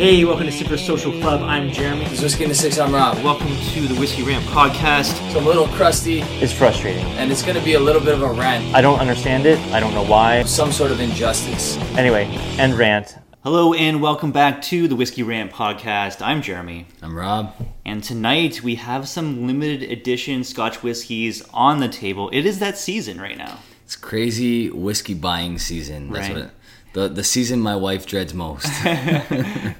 Hey, welcome to Super Social Club. I'm Jeremy. This is Whiskey in the Six, I'm Rob. Welcome to the Whiskey Ramp podcast. So I'm a little crusty, It's frustrating. and it's gonna be a little bit of a rant. I don't understand it. I don't know why. Some sort of injustice. Anyway, end rant. Hello and welcome back to the Whiskey Ramp podcast. I'm Jeremy. I'm Rob. And tonight we have some limited edition Scotch whiskies on the table. It is that season right now. It's crazy whiskey buying season. That's Right. what it, the the season my wife dreads most.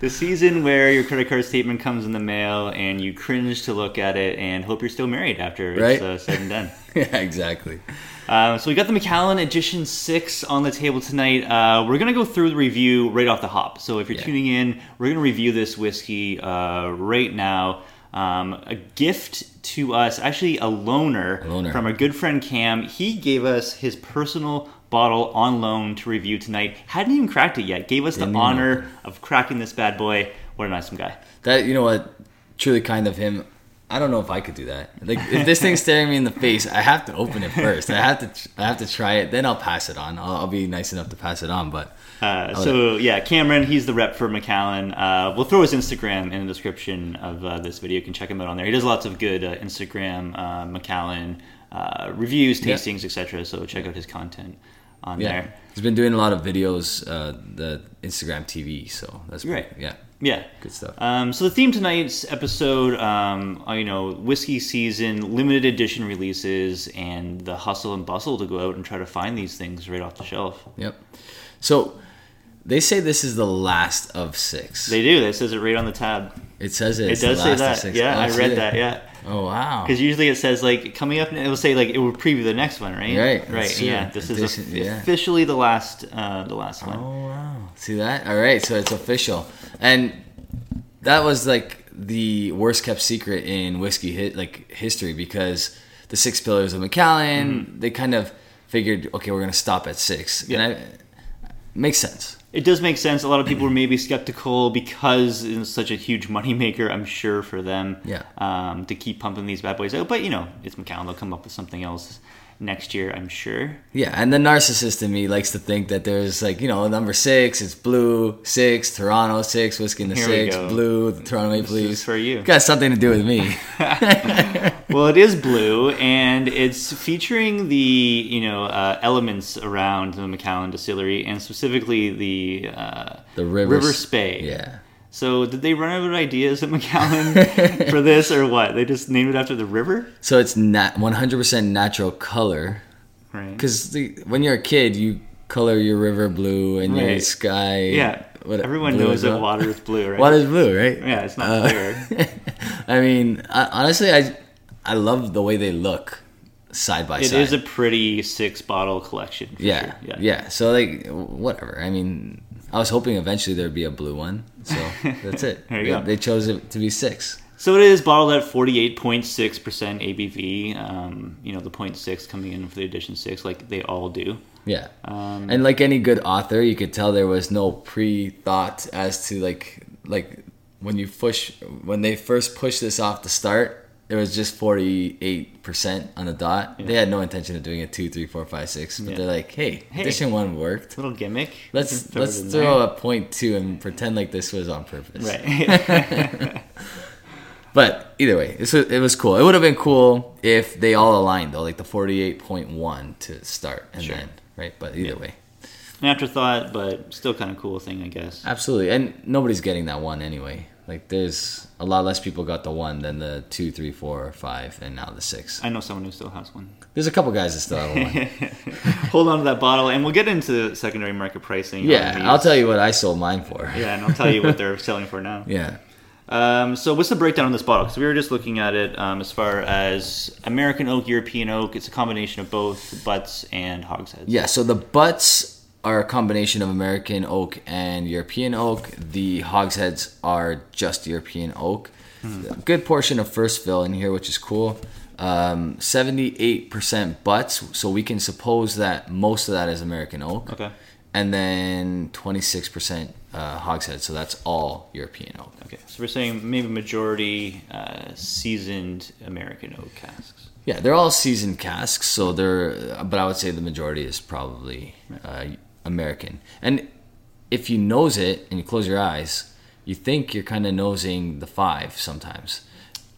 The season where your credit card statement comes in the mail and you cringe to look at it and hope you're still married after Right. it's uh, said and done. yeah, exactly. Um, so we got the Macallan Edition 6 on the table tonight. Uh, we're going to go through the review right off the hop. So if you're Yeah. tuning in, we're going to review this whiskey uh, right now. Um, a gift to us, actually a loaner, A loaner. from our good friend Cam. He gave us his personal bottle on loan to review tonight. Hadn't even cracked it yet. Gave us Didn't the honor open. of cracking this bad boy. What an awesome guy. That you know what, truly kind of him. I don't know if I could do that. Like if this thing's staring me in the face, I have to open it first. I have to I have to try it. Then I'll pass it on. I'll, I'll be nice enough to pass it on. But Uh, so yeah, Cameron, he's the rep for Macallan. Uh, we'll throw his Instagram in the description of uh, this video. You can check him out on there. He does lots of good uh, Instagram uh, Macallan uh, reviews, Yeah. tastings, etc. So check out his content on yeah, there. he's been doing a lot of videos, uh, the Instagram TV. So that's Right. Yeah, Yeah. good stuff. Um, so the theme tonight's episode, um, uh, you know, whiskey season, limited edition releases, and the hustle and bustle to go out and try to find these things right off the shelf. Yep. So they say this is the last of six. They do. That says it right on the tab. it says it. It does say that. Yeah, I read it. that. Yeah. Oh wow. Because usually it says like coming up, it will say like it will preview the next one, right? Right, right. Yeah, this is offi- yeah. officially the last, uh, the last one. Oh wow. See that? All right. So it's official, and that was like the worst kept secret in whiskey hit like history because the six pillars of Macallan they kind of figured okay we're gonna stop at six Mm-hmm. Yeah. and I, makes sense. It does make sense. A lot of people were maybe skeptical because it's such a huge moneymaker, I'm sure, for them. Yeah. Um, to keep pumping these bad boys out, but you know, it's Macallan. They'll come up with something else next year, I'm sure. Yeah, and the narcissist in me likes to think that there's like you know number six, it's blue six, Toronto six, whiskey in the Here six, blue, the Toronto Maple Leafs. for you. Got something to do with me. Well, it is blue, and it's featuring the you know uh, elements around the Macallan distillery, and specifically the uh, The river, River Spey. Yeah. So did they run out of ideas at Macallan for this, or what? They just named it after the river, So it's nat 100% natural color right? because when you're a kid, you color your river blue and your sky. yeah, what- everyone knows that water is blue, right? water is blue, right? Yeah, it's not Uh, clear. I mean, I, honestly, I I love the way they look side by It side. It is a pretty six bottle collection. For yeah, sure. yeah, So like, whatever. I mean, I was hoping eventually there'd be a blue one. So that's it. There you they, go. they chose it to be six. So it is bottled at forty eight point six percent ABV. Um, you know the point six coming in for the edition six, like they all do. Yeah. Um, and like any good author, you could tell there was no pre-thought as to like like when you push when they first pushed this off the start, it was just forty eight percent on the dot. They had no intention of doing it two, three, four, five, six. But Yeah. they're like, hey, Hey. edition one worked. Little gimmick. Let's throw let's throw there. a point two and pretend like this was on purpose. right. But either way, it was, it was cool. It would have been cool if they all aligned though, like the forty eight point one to start and Sure. then right. But either way, An afterthought, but still kind of cool thing, I guess. Absolutely, and nobody's getting that one anyway. Like, there's a lot less people got the one than the two, three, four, five, and now the six. I know someone who still has one. There's a couple guys that still have one. Hold on to that bottle, and we'll get into the secondary market pricing. yeah. I'll tell you what I sold mine for. Yeah, and I'll tell you what they're selling for now. Yeah. Um, so what's the breakdown on this bottle? Because we were just looking at it um, as far as American oak, European oak. It's a combination of both butts and hogsheads. Yeah, so the butts are a combination of American oak and European oak. The hogsheads are just European oak. A good portion of first fill in here, which is cool. Um, 78% butts, so we can suppose that most of that is American oak. Okay. And then 26% uh, hogshead, so that's all European oak. Okay. So we're saying maybe majority uh, seasoned American oak casks. Yeah, they're all seasoned casks, so they're. But I would say the majority is probably uh, American. And if you nose it and you close your eyes, you think you're kind of nosing the five sometimes,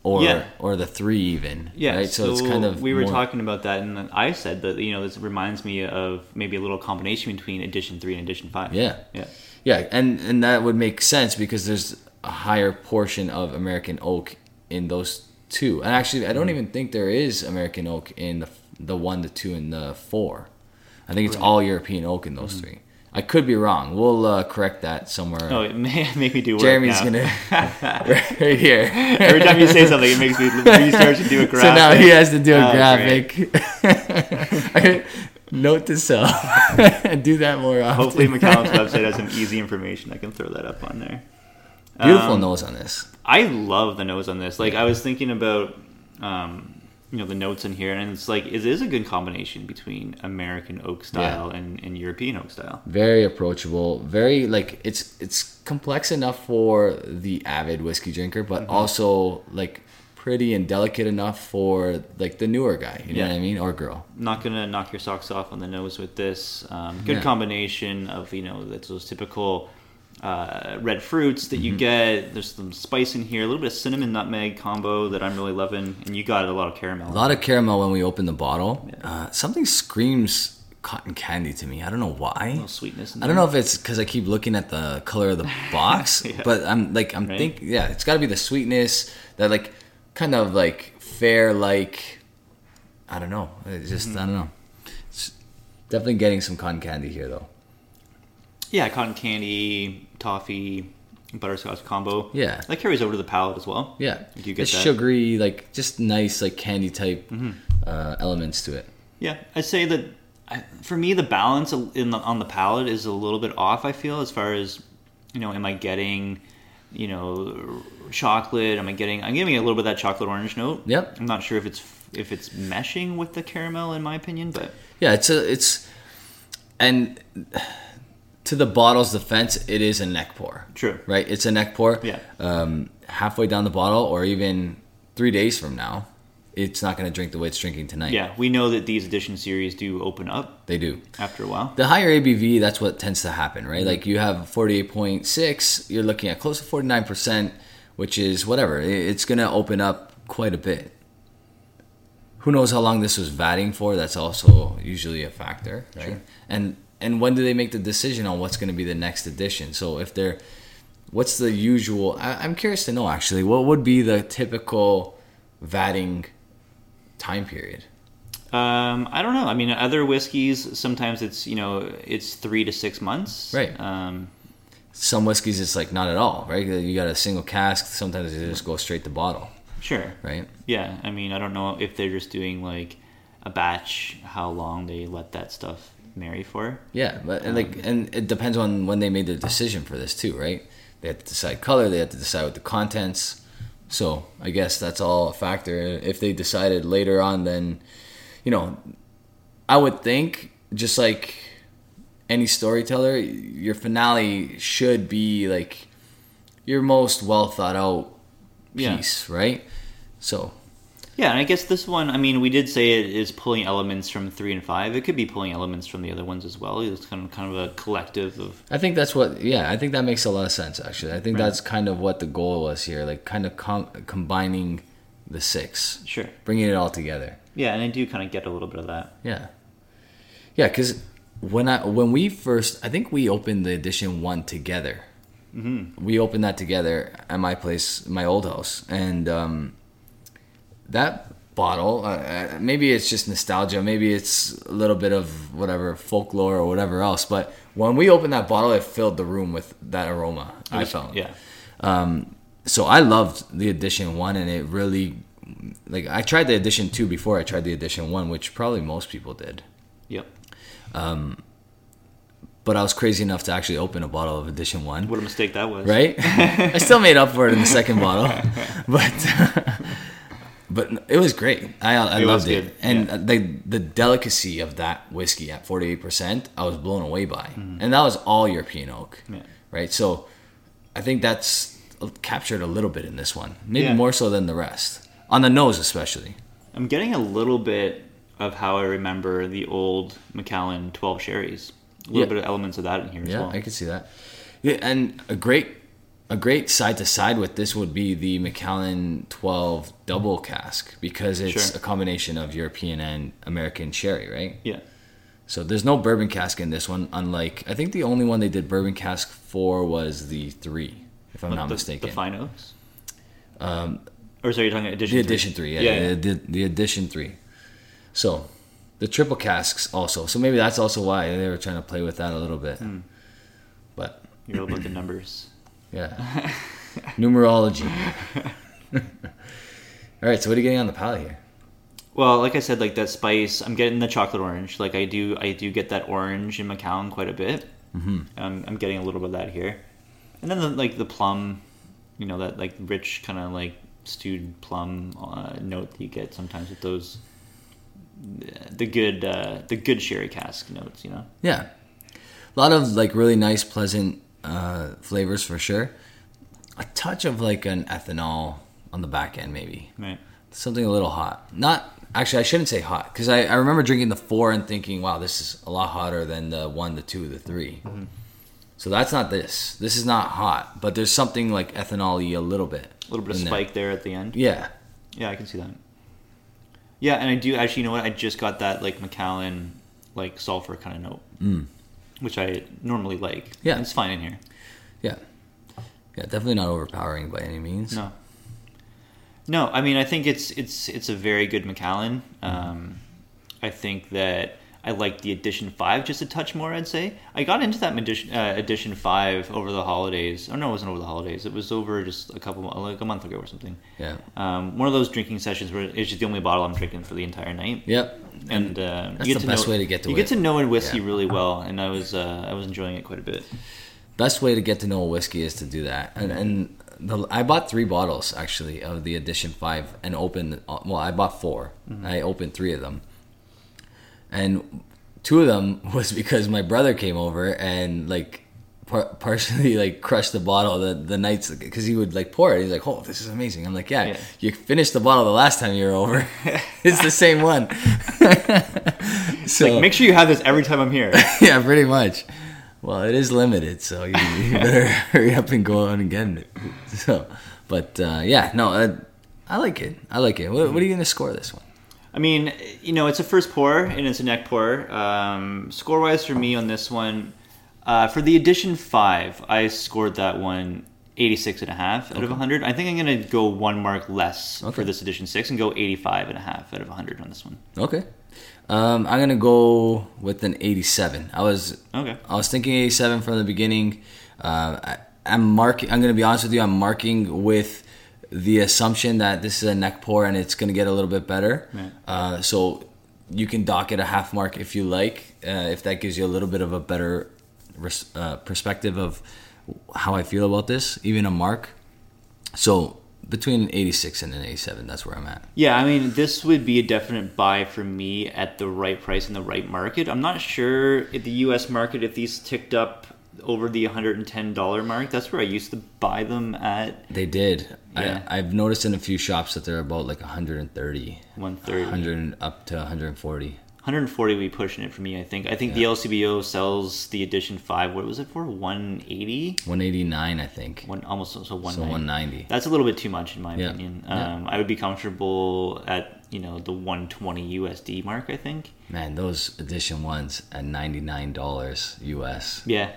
or Yeah. or the three even. Yeah, right? so, it's kind of we were more- talking about that, and I said that you know this reminds me of maybe a little combination between edition three and edition five. Yeah. yeah, Yeah, and and that would make sense because there's a higher portion of American oak in those two. And actually, I don't mm-hmm. even think there is American oak in the the one, the two, and the four. I think it's all European oak in those three. I could be wrong. We'll uh, correct that somewhere. Oh, it may make me do work. Jeremy's now. gonna right here. Every time you say something, it makes me research and do a graphic. So now he has to do a Oh, graphic. Note to self: do that more often. Hopefully, Macallan's website has some easy information. I can throw that up on there. Beautiful Um, nose on this. I love the nose on this. Like I was thinking about, um, you know, the notes in here, and it's like it is a good combination between American oak style and, and European oak style. very approachable very like it's it's complex enough for the avid whiskey drinker but Mm-hmm. also like pretty and delicate enough for like the newer guy you know Yeah. what i mean or girl Not gonna knock your socks off on the nose with this. Um, good Yeah. combination of you know that's those typical uh, red fruits that Mm-hmm. you get. There's some spice in here, a little bit of cinnamon nutmeg combo that I'm really loving, and you got a lot of caramel. a lot of caramel when we open the bottle uh, something screams cotton candy to me i don't know why little sweetness. In I don't know if it's because I keep looking at the color of the box, Yeah. but I'm like I'm Right? think yeah, it's got to be the sweetness that like kind of like fair like I don't know. It's just I don't know. It's definitely getting some cotton candy here though. Yeah, cotton candy, toffee, butterscotch combo. Yeah. that carries over to the palate as well. Yeah, You get it's that. sugary like just nice like candy type uh, elements to it. Yeah, I'd say that I- for me the balance in the, on the palate is a little bit off. I feel as far as you know, am I getting you know chocolate? Am I getting? I'm getting a little bit of that chocolate orange note. Yep. I'm not sure if it's if it's meshing with the caramel in my opinion, but Yeah, it's a it's and to the bottle's defense, it is a neck pour. True. Right? It's a neck pour. Yeah. Um, halfway down the bottle, or even three days from now, it's not going to drink the way it's drinking tonight. yeah, we know that these edition series do open up They do. after a while. The higher ABV, that's what tends to happen, Mm-hmm. right? Like you have 48.6, you're looking at close to 49%, which is whatever. It's going to open up quite a bit. Who knows how long this was vatting for? That's also usually a factor, right? And and when do they make the decision on what's going to be the next edition? So if they're, what's the usual? I, I'm curious to know actually. What would be the typical vatting time period? Um, I don't know. I mean, other whiskeys sometimes it's you know it's three to six months. Right. Um, Some whiskeys, it's like not at all, right? You got a single cask. Sometimes they just go straight to bottle, sure. right? Yeah. I mean, I don't know if they're just doing like a batch, how long they let that stuff marry for. Yeah, but and like, um, and it depends on when they made their decision for this too, right? They had to decide color. They had to decide what the contents. So I guess that's all a factor. If they decided later on, then you know, I would think just like any storyteller, your finale should be like your most well thought out Yeah. piece, right? So Yeah, and I guess this one, I mean, we did say it is pulling elements from three and five. It could be pulling elements from the other ones as well. It's kind of kind of a collective of I think that's what. Yeah, I think that makes a lot of sense. Actually, I think Right. that's kind of what the goal was here, like kind of com- combining the six, sure. bringing it all together. Yeah, and I do kind of get a little bit of that. Yeah, yeah. Because when I when we first, I think we opened the edition one together. Mm-hmm. We opened that together at my place, my old house, and um, that bottle. Uh, uh, maybe it's just nostalgia. Maybe it's a little bit of whatever folklore or whatever else. But when we opened that bottle, it filled the room with that aroma. I felt. Yeah. So I loved the edition one, and it really, like, I tried the edition two before I tried the edition one, which probably most people did. Yep. But I was crazy enough to actually open a bottle of edition one. What a mistake that was. right? I still made up for it in the second bottle, but but it was great. I I It loved it, and yeah. the the delicacy of that whiskey at forty eight percent, I was blown away by, Mm-hmm. and that was all European oak, Yeah. right? So I think that's captured a little bit in this one, maybe Yeah. more so than the rest on the nose, especially. I'm getting a little bit of how I remember the old Macallan 12 sherries. A little bit of elements of that in here as Yeah, well. I could see that. Yeah, and a great a great side to side with this would be the Macallan 12 double cask because it's Sure. a combination of European and American sherry, right? Yeah. So there's no bourbon cask in this one. Unlike I think the only one they did bourbon cask for was the three, if I'm Like not the, mistaken. The fine oaks. Um, or sorry, you're talking edition. The three? edition three, yeah, Yeah, yeah. The, the edition three. So, the triple casks also. So maybe that's also why they were trying to play with that a little bit. Hmm. But You're about the numbers. Yeah, numerology. all right, so what are you getting on the palate here? Well, like I said, like that spice, I'm getting the chocolate orange. Like I do, I do get that orange in Macallan quite a bit. Mm-hmm. Um, I'm getting a little bit of that here, and then the, like the plum, you know, that like rich kind of like stewed plum uh, note that you get sometimes with those, the good, uh, the good sherry cask notes. You know. Yeah, a lot of like really nice, pleasant uh, flavors for sure. A touch of like an ethanol on the back end, maybe. Right. something a little hot. Not actually, I shouldn't say hot because I, I remember drinking the four and thinking, wow, this is a lot hotter than the one, the two, the 3 So that's not this. This is not hot, but there's something like ethanol-y a little bit. A little bit of in there. spike there at the end. Yeah, Yeah, I can see that. Yeah, and I do actually. You know what? I just got that like Macallan, like sulfur kind of note, which I normally like. Yeah. it's fine in here. yeah, yeah. Definitely not overpowering by any means. No, no. I mean, I think it's it's it's a very good Macallan. Um, I think that I like the edition five just a touch more. I'd say I got into that edition uh, edition five over the holidays. Oh no, it wasn't over the holidays. It was over just a couple like a month ago or something. Yeah. Um, one of those drinking sessions where it's just the only bottle I'm drinking for the entire night. Yep. and uh, That's you the best know, way to get to you it. get to know a whiskey Yeah. really well, and I was uh, I was enjoying it quite a bit. Best way to get to know a whiskey is to do that. And and the, I bought three bottles actually of the edition five and opened. Well, I bought 4 I opened three of them, and two of them was because my brother came over and like par- partially like crushed the bottle the the nights because he would like pour it. He's like, "Oh, this is amazing." I'm like, "Yeah, Yeah. you finished the bottle the last time you were over. it's the same one." so Like, make sure you have this every time I'm here. yeah, pretty much. Well, it is limited, so you, you better hurry up and go out and get it. So, but uh, yeah, no, uh, I like it. I like it. What, what are you gonna score this one? I mean, you know, it's a first pour and it's a neck pour. Um, score wise for me on this one, uh, for the edition five, I scored that one 86 and a half out of 100. I think I'm going to go one mark less for this edition six and go 85 and a half out of 100 on this one. Okay, um, I'm gonna go with an 87. I was Okay. I was thinking 87 from the beginning. Uh, I, I'm marking. I'm gonna be honest with you. I'm marking with the assumption that this is a neck pour and it's gonna get a little bit better. Right. Uh, so you can dock it a half mark if you like, uh, if that gives you a little bit of a better res- uh, perspective of how I feel about this. Even a mark. So between an 86 and an 87, that's where I'm at. Yeah, I mean, this would be a definite buy for me at the right price in the right market. I'm not sure if the U.S. market if these ticked up over the 110 dollar mark. That's where I used to buy them at They did. Yeah. I, I've noticed in a few shops that they're about like 130, 130. 100 up to 140. 140 would be pushing it for me. I think. I think the LCBO sells the edition five. What was it for? 180. 189, I think. One almost so 190. So 190. That's a little bit too much in my Yeah. opinion. Yeah. Um, I would be comfortable at you know the 120 USD mark. I think. Man, those edition ones at $99 US. Yeah,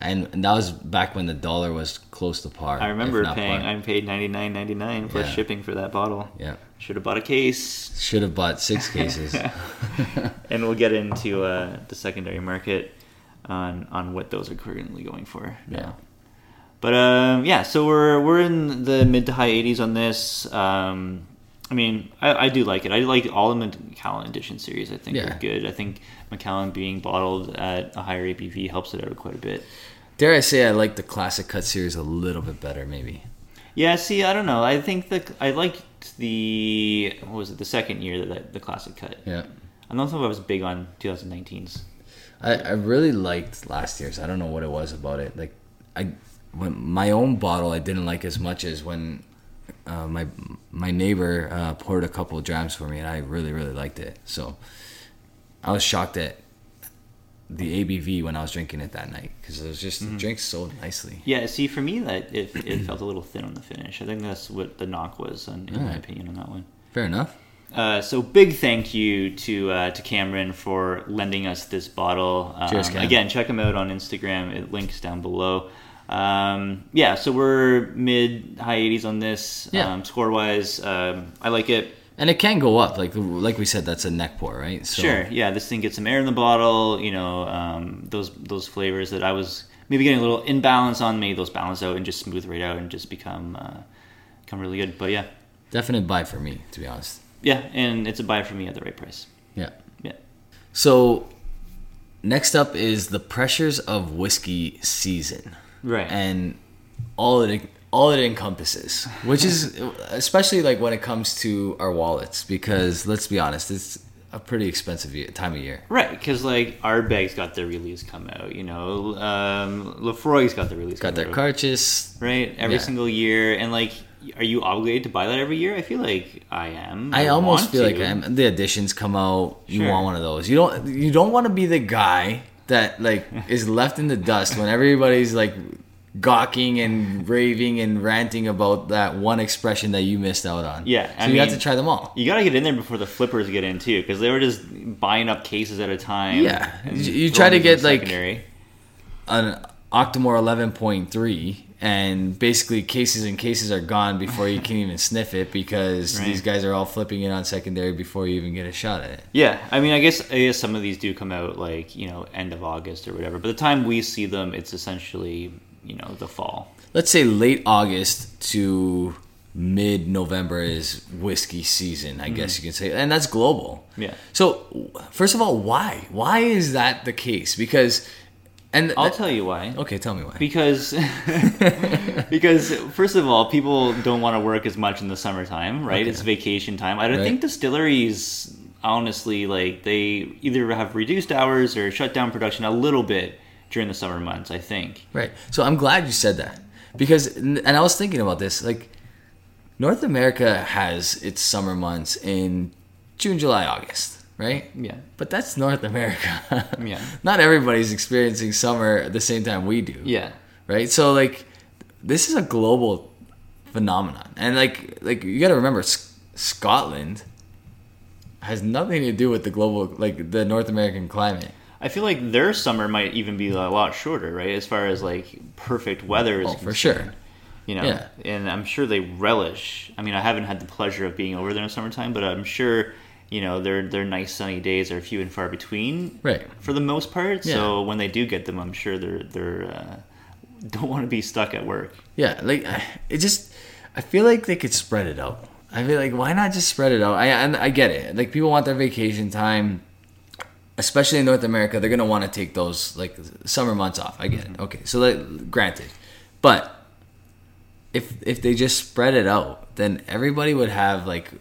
And, and that was back when the dollar was close to par. I remember paying. par. I paid 99.99 plus Yeah. shipping for that bottle. Yeah. Should have bought a case. Should have bought six cases. And we'll get into uh, the secondary market on on what those are currently going for. Yeah. But um, yeah, so we're we're in the mid to high 80s on this. Um, I mean, I, I do like it. I like all the Macallan edition series. I think Yeah. are good. I think Macallan being bottled at a higher ABV helps it out quite a bit. Dare I say I like the classic cut series a little bit better, maybe. Yeah, see, I don't know. I think the I liked the what was it the second year that, that the classic cut. Yeah. I don't know if I was big on 2019s. I, I really liked last year's. I don't know what it was about it. Like I when my own bottle I didn't like as much as when uh, my my neighbor uh, poured a couple of drams for me and I really really liked it. So I was shocked at the ABV when I was drinking it that night because it was just Mm-hmm. drinks so nicely. Yeah, see, for me, that it, it felt a little thin on the finish. I think that's what the knock was, in, in my opinion, on that one. Fair enough. Uh, so big thank you to uh, to Cameron for lending us this bottle. Um, Cheers, Cam. Again, check him out on Instagram. It links down below. Um, yeah, so we're mid high 80s on this. Yeah. Um, score wise, um, I like it. And it can go up, like like we said, that's a neck pour, right? So, Sure, yeah, this thing gets some air in the bottle. You know, um, those those flavors that I was maybe getting a little imbalance on, maybe those balance out and just smooth right out and just become uh, become really good. But yeah, Definite buy for me, to be honest. yeah, and it's a buy for me at the right price. Yeah. Yeah. So next up is the pressures of whiskey season. Right. and all it all it encompasses, which is especially like when it comes to our wallets, because let's be honest, it's a pretty expensive year, time of year. Right, because like Ardbeg's got their release come out, you know, um, Laphroaig's got their release Got their out, Cairdeas. right? Every Yeah. single year, and like, are you obligated to buy that every year? I feel like I am. I almost want feel like. I'm, the additions come out. You Sure. want one of those. You don't. You don't want to be the guy that like is left in the dust when everybody's like gawking and raving and ranting about that one expression that you missed out on. Yeah, so I you have to try them all. You gotta get in there before the flippers get in too, because they were just buying up cases at a time. Yeah. You- try to get, like- secondary. an Octomore 11.3 and basically cases and cases are gone before you can even sniff it because Right. these guys are all flipping it on secondary before you even get a shot at it. Yeah, I mean, I guess I guess some of these do come out like you know end of August or whatever. but the time we see them, it's essentially you know the fall. Let's say late August to mid November is whiskey season, I guess you can say. And that's global. Mm-hmm. Yeah. So, first of all, why? Why is that the case? Because and I'll that- tell you why. Okay, tell me why. Because, because first of all, people don't want to work as much in the summertime, right? Okay. It's vacation time. I don't Right. think distilleries, honestly, like they either have reduced hours or shut down production a little bit during the summer months. I think. Right. So I'm glad you said that because, and I was thinking about this. Like, North America has its summer months in June, July, August, right? Yeah. But that's North America. Yeah. Not everybody's experiencing summer at the same time we do. Yeah. Right. So like, this is a global phenomenon, and like, like you got to remember, S- Scotland has nothing to do with the global, like the North American climate. I feel like their summer might even be a lot shorter, right? As far as like perfect weather is Oh, for sure. You know, Yeah. and I'm sure they relish. I mean, I haven't had the pleasure of being over there in summertime, but I'm sure you know their their nice sunny days are few and far between, Right. For the most part. Yeah. So when they do get them, I'm sure they're they're uh, don't want to be stuck at work. Yeah, like I- it just I feel like they could spread it out. I feel like why not just spread it out? I and I get it. Like people want their vacation time, especially in North America. They're gonna want to take those like summer months off. I get it. Mm-hmm. Okay, so like, granted, but if if they just spread it out, then everybody would have like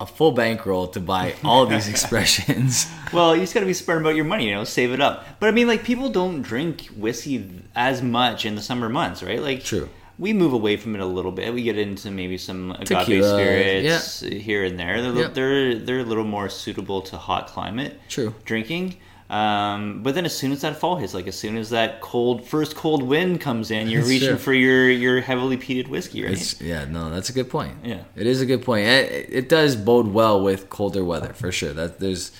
a full bankroll to buy all these expressions. Well, you just got to be smart about your money, you know, save it up. But I mean, like people don't drink whiskey as much in the summer months, right? Like True. We move away from it a little bit. We get into maybe some agave Tequila, spirits here and there. They're, Yep. they're they're a little more suitable to hot climate. True. Drinking. Um, but then as soon as that fall hits, like as soon as that cold first cold wind comes in, you're reaching for your your heavily peated whiskey, right? It's, yeah, no, that's a good point. Yeah. it is a good point. It, it does bode well with colder weather for sure. That there's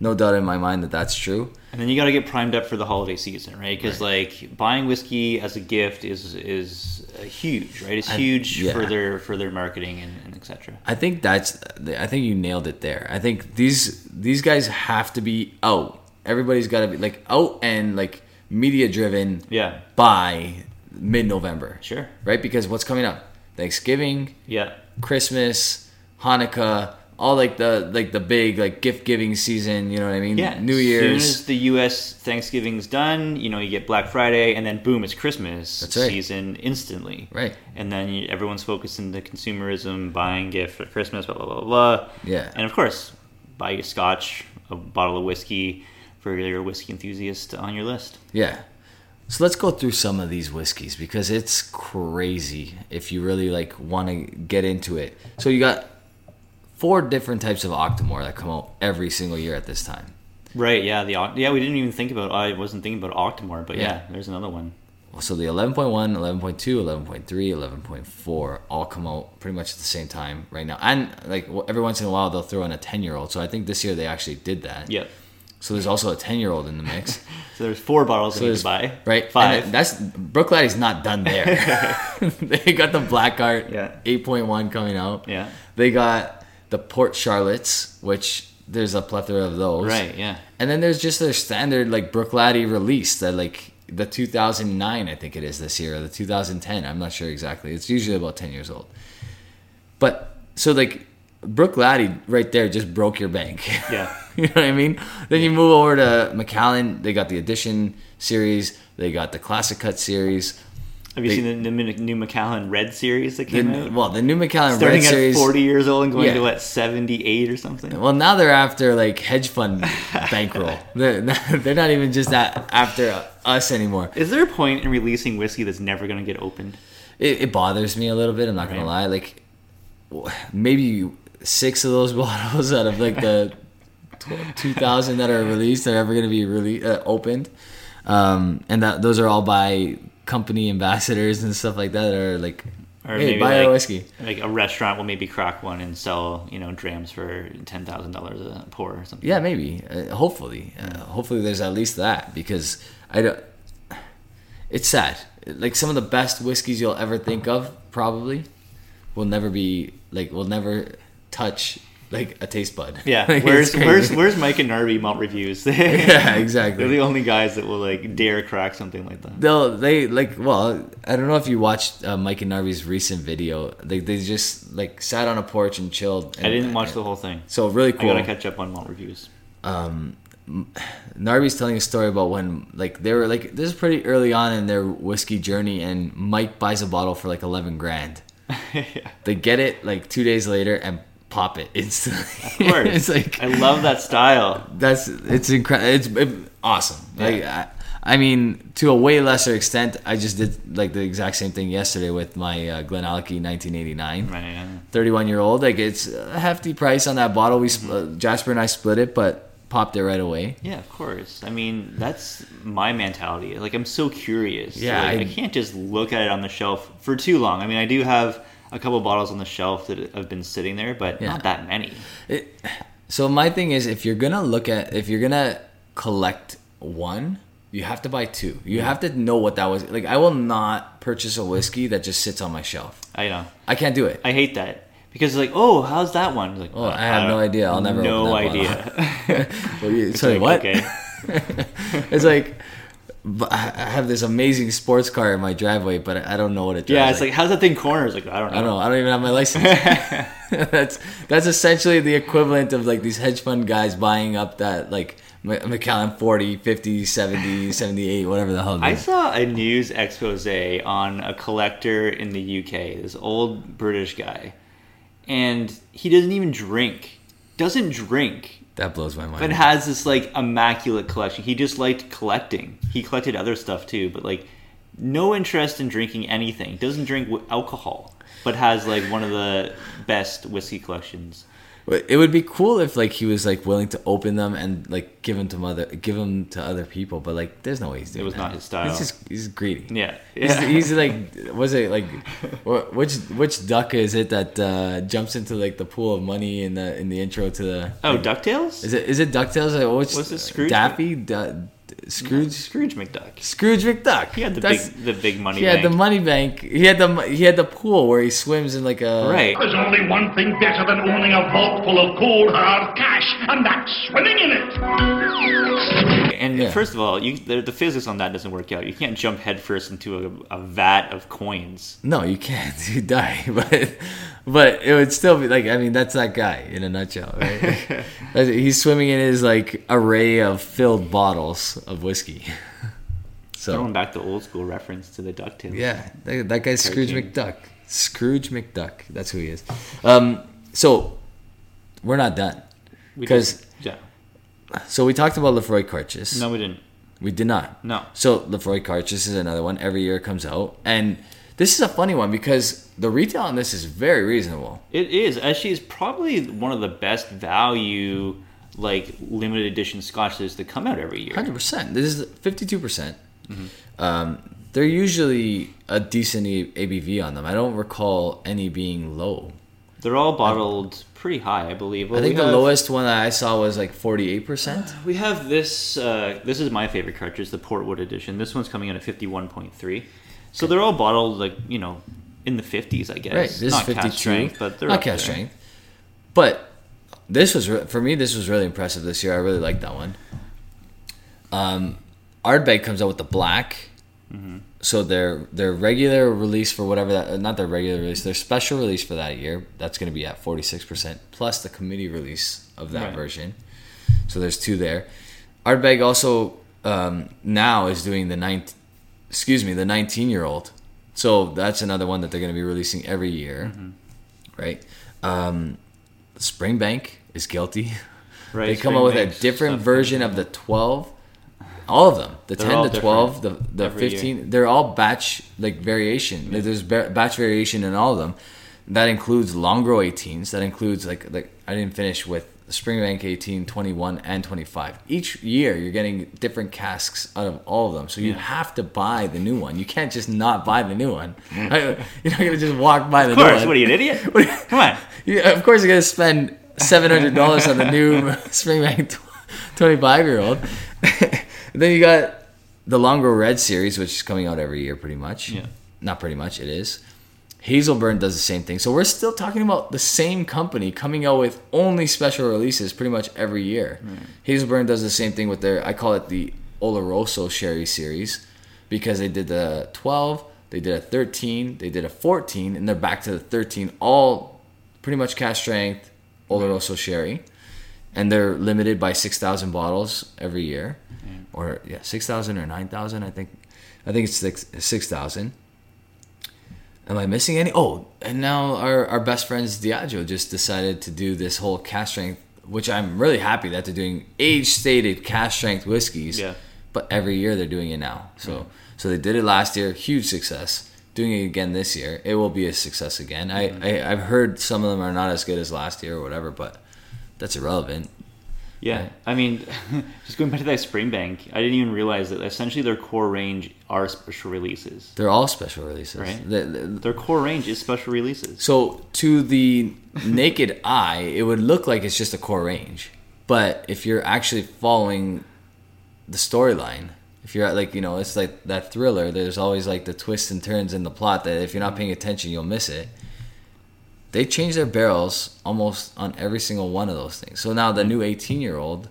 no doubt in my mind that that's true. And then you got to get primed up for the holiday season, right? Because like buying whiskey as a gift is is Uh, huge, right? It's I- huge yeah. for their for their marketing and, and etc. I think that's. I think you nailed it there. I think these these guys have to be out. Everybody's got to be like out and like media driven Yeah, by mid November. Sure. Right, because what's coming up? Thanksgiving, yeah, Christmas, Hanukkah, all like the like the big like gift giving season. You know what I mean? yeah. New As Year's. soon as the U.S. Thanksgiving's done, you know, you get Black Friday, and then boom, it's Christmas right. season instantly. Right. And then you, everyone's focused into consumerism, buying gift for Christmas, blah blah blah blah. Yeah. And of course, buy a scotch, a bottle of whiskey for your whiskey enthusiast on your list. Yeah. So let's go through some of these whiskeys because it's crazy if you really like want to get into it. So you got four different types of Octomore that come out every single year at this time. Right. Yeah. The yeah we didn't even think about. I wasn't thinking about Octomore, but yeah, Yeah. there's another one. So the 11.1, 11.2, 11.3, 11.4 all come out pretty much at the same time right now. And like every once in a while they'll throw in a 10 year old. So I think this year they actually did that. Yep. So there's also a 10 year old in the mix. So there's four bottles So need to buy. Right? Five. And that's Bruichladdich's not done there. they got the Black Art Yeah. 8.1 coming out. Yeah. They got the Port Charlottes, which there's a plethora of those. Right. Yeah. And then there's just their standard like Bruichladdich release that like the 2009 I think it is this year or the 2010 I'm not sure exactly. It's usually about 10 years old. But so like Bruichladdich right there just broke your bank. Yeah. you know what I mean? Then you move over to Macallan. They got the edition series. They got the classic cut series. Have you They- seen the new, new Macallan Red series that The, came out? well, the new Macallan Starting Red at series. 40 years old and going Yeah. to what 78 or something. Well, now they're after like hedge fund bankroll. they're, they're not even just that after us anymore. Is there a point in releasing whiskey that's never going to get opened? It, it bothers me a little bit. I'm not gonna lie. Like maybe six of those bottles out of like the two thousand that are released are ever gonna be really uh, opened, um, and that those are all by company ambassadors and stuff like that. Are like, Or hey, maybe buy like, our whiskey. Like a restaurant will maybe crack one and sell, you know, drams for ten thousand dollars a pour or something. Yeah, maybe. Uh, hopefully, uh, hopefully there's at least that because I don't. It's sad. Like some of the best whiskeys you'll ever think of probably will never be like will never touch like a taste bud. Yeah, Like, where's where's where's Mike and Narby malt reviews? Yeah, exactly. They're the only guys that will like dare crack something like that. They'll they like well I don't know if you watched uh, Mike and Narvy's recent video. They they just like sat on a porch and chilled. And, I didn't watch the whole thing. So really cool. I gotta catch up on malt reviews. Um, Narby's telling a story about when like they were like this is pretty early on in their whiskey journey and Mike buys a bottle for like 11 grand. yeah. They get it like 2 days later and pop it instantly. Of course, it's like I love that style. that's it's incredible. It's it, awesome. Like I, I mean, to a way lesser extent, I just did like the exact same thing yesterday with my uh, Glenallachie 1989. Right, yeah. 31 year old. Like it's a hefty price on that bottle. We sp- uh, Jasper and I split it, but popped it right away. Yeah, of course. I mean, that's my mentality. Like, I'm so curious. Yeah, Like, I, I- can't just look at it on the shelf for too long. I mean, I do have a couple bottles on the shelf that have been sitting there, but Yeah. not that many. It, so my thing is, if you're gonna look at, if you're gonna collect one, you have to buy two. You have to know what that was. Like, I will not purchase a whiskey that just sits on my shelf. I know. I can't do it. I hate that. Because, like, oh, how's that one? Like, Oh, I have no idea. I'll never No idea. Well, you- It's sorry, like, what? Okay. it's like I I have this amazing sports car in my driveway, but I don't know what it does. Yeah, it's like, how's that thing corners? Like, I don't know. I don't know. I don't even have my license. that's that's essentially the equivalent of like these hedge fund guys buying up that like M- Macallan 40, 50, 70, 78, whatever the hell. I saw a news expose on a collector in the UK, this old British guy, and he doesn't even drink. Doesn't drink, That blows my mind. but has this like immaculate collection. He just liked collecting. He collected other stuff too, but like no interest in drinking anything. Doesn't drink alcohol, but has like one of the best whiskey collections. It would be cool if like he was like willing to open them and like give them to other give them to other people. But like, there's no way he's doing it was that. not his style. He's just he's greedy. Yeah, yeah. he's like, was it like, which which duck is it that uh, jumps into like the pool of money in the in the intro to the? oh, Ducktales. Is it is it Ducktales? Like, which, Was it Scrooge? Daffy, Du- Scrooge, Scrooge McDuck. Scrooge McDuck. He had the That's- big, the big money. He had the bank. money bank. He had the he had the pool where he swims in like a right. There's only one thing better than owning a vault full of cold hard cash, and that's swimming in it. And Yeah. first of all, you, the, the physics on that doesn't work out. You can't jump headfirst into a, a vat of coins. No, you can't. You die, but but it would still be like I mean that's that guy in a nutshell, right? He's swimming in his like array of filled bottles of whiskey. So Going back to old school reference to the Ducktales. yeah, that, that guy's Scrooge McDuck. Scrooge McDuck. That's who he is. Um, so we're not done because so we talked about Laphroaig Cairdeas. no, we didn't. We did not. No. So Laphroaig Cairdeas is another one. Every year it comes out, and this is a funny one because the retail on this is very reasonable. It is actually it's probably one of the best value like limited edition scotches that come out every year. Hundred percent. This is fifty-two percent. Mm-hmm. Um, they're usually a decent ABV on them. I don't recall any being low. They're all bottled pretty high, I believe. Well, I think the have- lowest one that I saw was like forty-eight percent. We have this. Uh, this is my favorite Cairdeas, the Portwood edition. This one's coming in at fifty-one point three. So they're all bottled like you know in the fifties, I guess. Right. This Not is cask strength, but they're not there. strength. But this was re- for me. This was really impressive this year. I really liked that one. Um, Ardbeg comes out with the black. Mm-hmm. So their their regular release for whatever that not their regular release their special release for that year that's going to be at forty six percent plus the committee release of that Right. version. So there's two there. Ardbeg also um, now is doing the ninth, excuse me, the 19 year old. So that's another one that they're going to be releasing every year, Mm-hmm. right? Um, Springbank is guilty. Right, they come up with a different version of the 12. All of them, the They're 10, all the 12, the, the every year. 15, they're all batch like variation. Like, There's ba- batch variation in all of them. That includes Longrow 18s. That includes like like I didn't finish with Springbank 18, 21, and 25. Each year you're getting different casks out of all of them. So you have to buy the new one. You can't just not buy the new one. you're not gonna just walk by the door. Of new course, one. what are you, an idiot? You- Come on. Yeah, of course, you're gonna spend seven hundred dollars on the new Springbank twenty-five year old. then you got the Longrow Red series, which is coming out every year, pretty much. Yeah. Not pretty much, it is. Hazelburn does the same thing. So we're still talking about the same company coming out with only special releases pretty much every year. Hazelburn does the same thing with their I call it the Oloroso Sherry series because they did the 12, they did a 13, they did a 14 and they're back to the 13 all pretty much cask strength Oloroso Sherry. And they're limited by 6,000 bottles every year. Or yeah, 6,000 or 9,000, I think. I think it's 6 6,000. Am I missing any? Oh, and now our, our best friends Diageo just decided to do this whole cask strength, which I'm really happy that they're doing age stated cask strength whiskeys. Yeah. But every year they're doing it now. So so they did it last year, huge success. Doing it again this year, it will be a success again. I, mm-hmm. I I've heard some of them are not as good as last year or whatever, but that's irrelevant. Yeah, Right. I mean, just going back to that Springbank, I didn't even realize that essentially their core range are special releases. They're all special releases. Right. The- the- Their core range is special releases. So to the naked eye, it would look like it's just a core range. But if you're actually following the storyline, if you're like you know, it's like that thriller. There's always like the twists and turns in the plot that if you're not paying attention, you'll miss it. They change their barrels almost on every single one of those things. So now the new 18 year old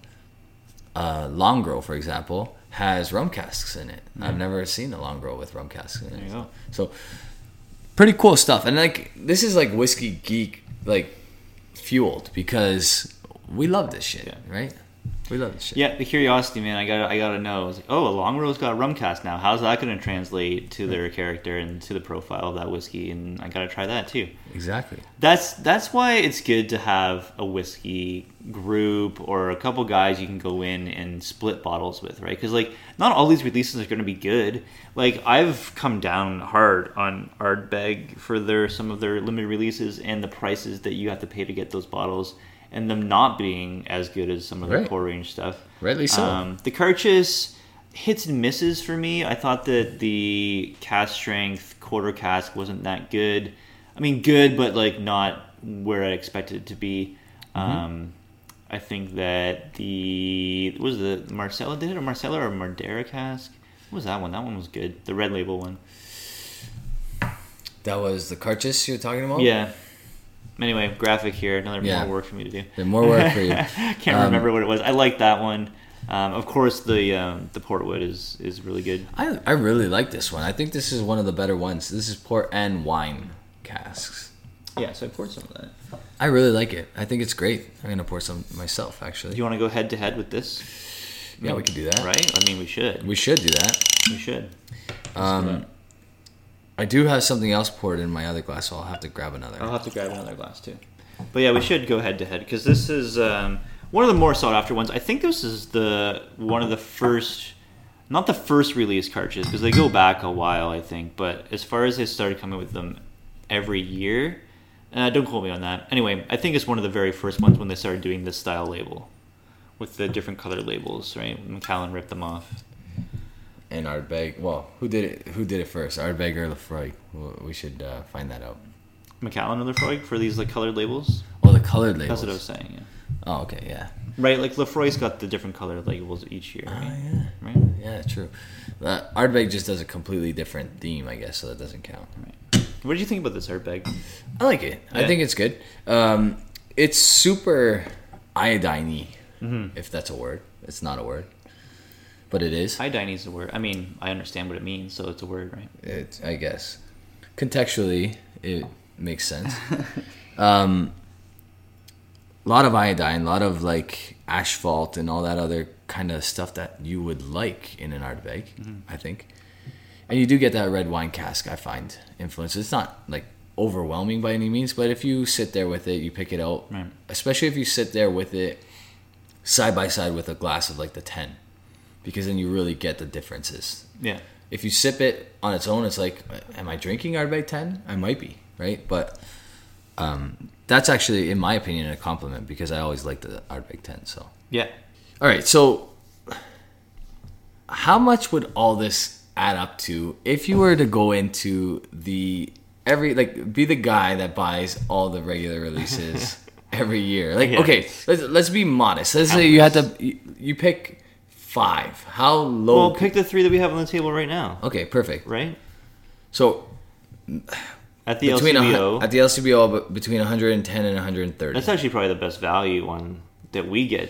uh, Longrow, for example, has rum casks in it. I've never seen a Longrow with rum casks in it. There you go. So pretty cool stuff. And like this is like whiskey geek like fueled because we love this shit, Yeah. right? We love this shit. Yeah, the curiosity, man. I got I gotta know. It's like, oh, a Longrow's got rum cast now. How's that going to translate to their character and to the profile of that whiskey? And I gotta try that too. Exactly. That's that's why it's good to have a whiskey group or a couple guys you can go in and split bottles with, right? Because like not all these releases are going to be good. Like I've come down hard on Ardbeg for their some of their limited releases and the prices that you have to pay to get those bottles, and them not being as good as some of Right. core range stuff. Rightly so. Um, the Cairdeas hits and misses for me. I thought that the cask strength quarter cask wasn't that good. I mean, good, but like not where I expected it to be. Mm-hmm. Um, I think that the what was the Marsala did it a Marsala or Madeira cask? What was that one? That one was good. The red label one. That was the Cairdeas you were talking about? Yeah. Anyway, graphic here. Another Yeah. more work for me to do. Then more work for you. Can't Um, remember what it was. I like that one. Um, of course, the um, the Portwood is is really good. I, I really like this one. I think this is one of the better ones. This is port and wine casks. Yeah, so I poured some of that. I really like it. I think it's great. I'm gonna pour some myself actually. Do you want to go head to head with this? yeah, we could do that. Right? I mean, we should. We should do that. We should. Um, I do have something else poured in my other glass, so I'll have to grab another. I'll have to grab another glass too. But yeah, we should go head to head because this is um, one of the more sought after ones. I think this is the one of the first, not the first release Cairdeas because they go back a while, I think. But as far as they started coming with them every year, uh, don't quote me on that. Anyway, I think it's one of the very first ones when they started doing this style label. with the different color labels, right? Macallan ripped them off. And Ardbeg. Well, who did it? Who did it first? Ardbeg or Laphroaig? We should uh, find that out. Macallan or Laphroaig for these like colored labels. Oh, the colored labels. That's what I was saying. Yeah. Oh, okay, yeah. Right, like Laphroaig's got the different colored labels each year. Right? Oh, yeah. right? Yeah, true. Uh, Ardbeg just does a completely different theme, I guess, so that doesn't count. What did you think about this Ardbeg? I like it. I think it's good. Um, it's super iodiney, Mm-hmm. if that's a word. It's not a word, but it is. Iodine is a word. I mean, I understand what it means, so it's a word, right? It, I guess. Contextually, it makes sense. um, a lot of iodine, a lot of like asphalt and all that other kind of stuff that you would like in an Ardbeg, I think. And you do get that red wine cask, I find, influence. It's not like overwhelming by any means, but if you sit there with it, you pick it out, Right. especially if you sit there with it side by side with a glass of like the 10, because then you really get the differences Yeah. if you sip it on its own, it's like, am I drinking Ardbeg 10? I might be, right? But um, that's actually, in my opinion, a compliment because I always like the Ardbeg 10. So, Yeah. all right. So, how much would all this add up to if you were to go into the every like be the guy that buys all the regular releases every year? Like, Yeah. okay, let's let's be modest. Let's say you had to you, you pick five. How low? Well, pick the three that we have on the table right now, okay, perfect. right? So At the between LCBO, hun- at the LCBO but between 110 and 130. that's actually probably the best value one that we get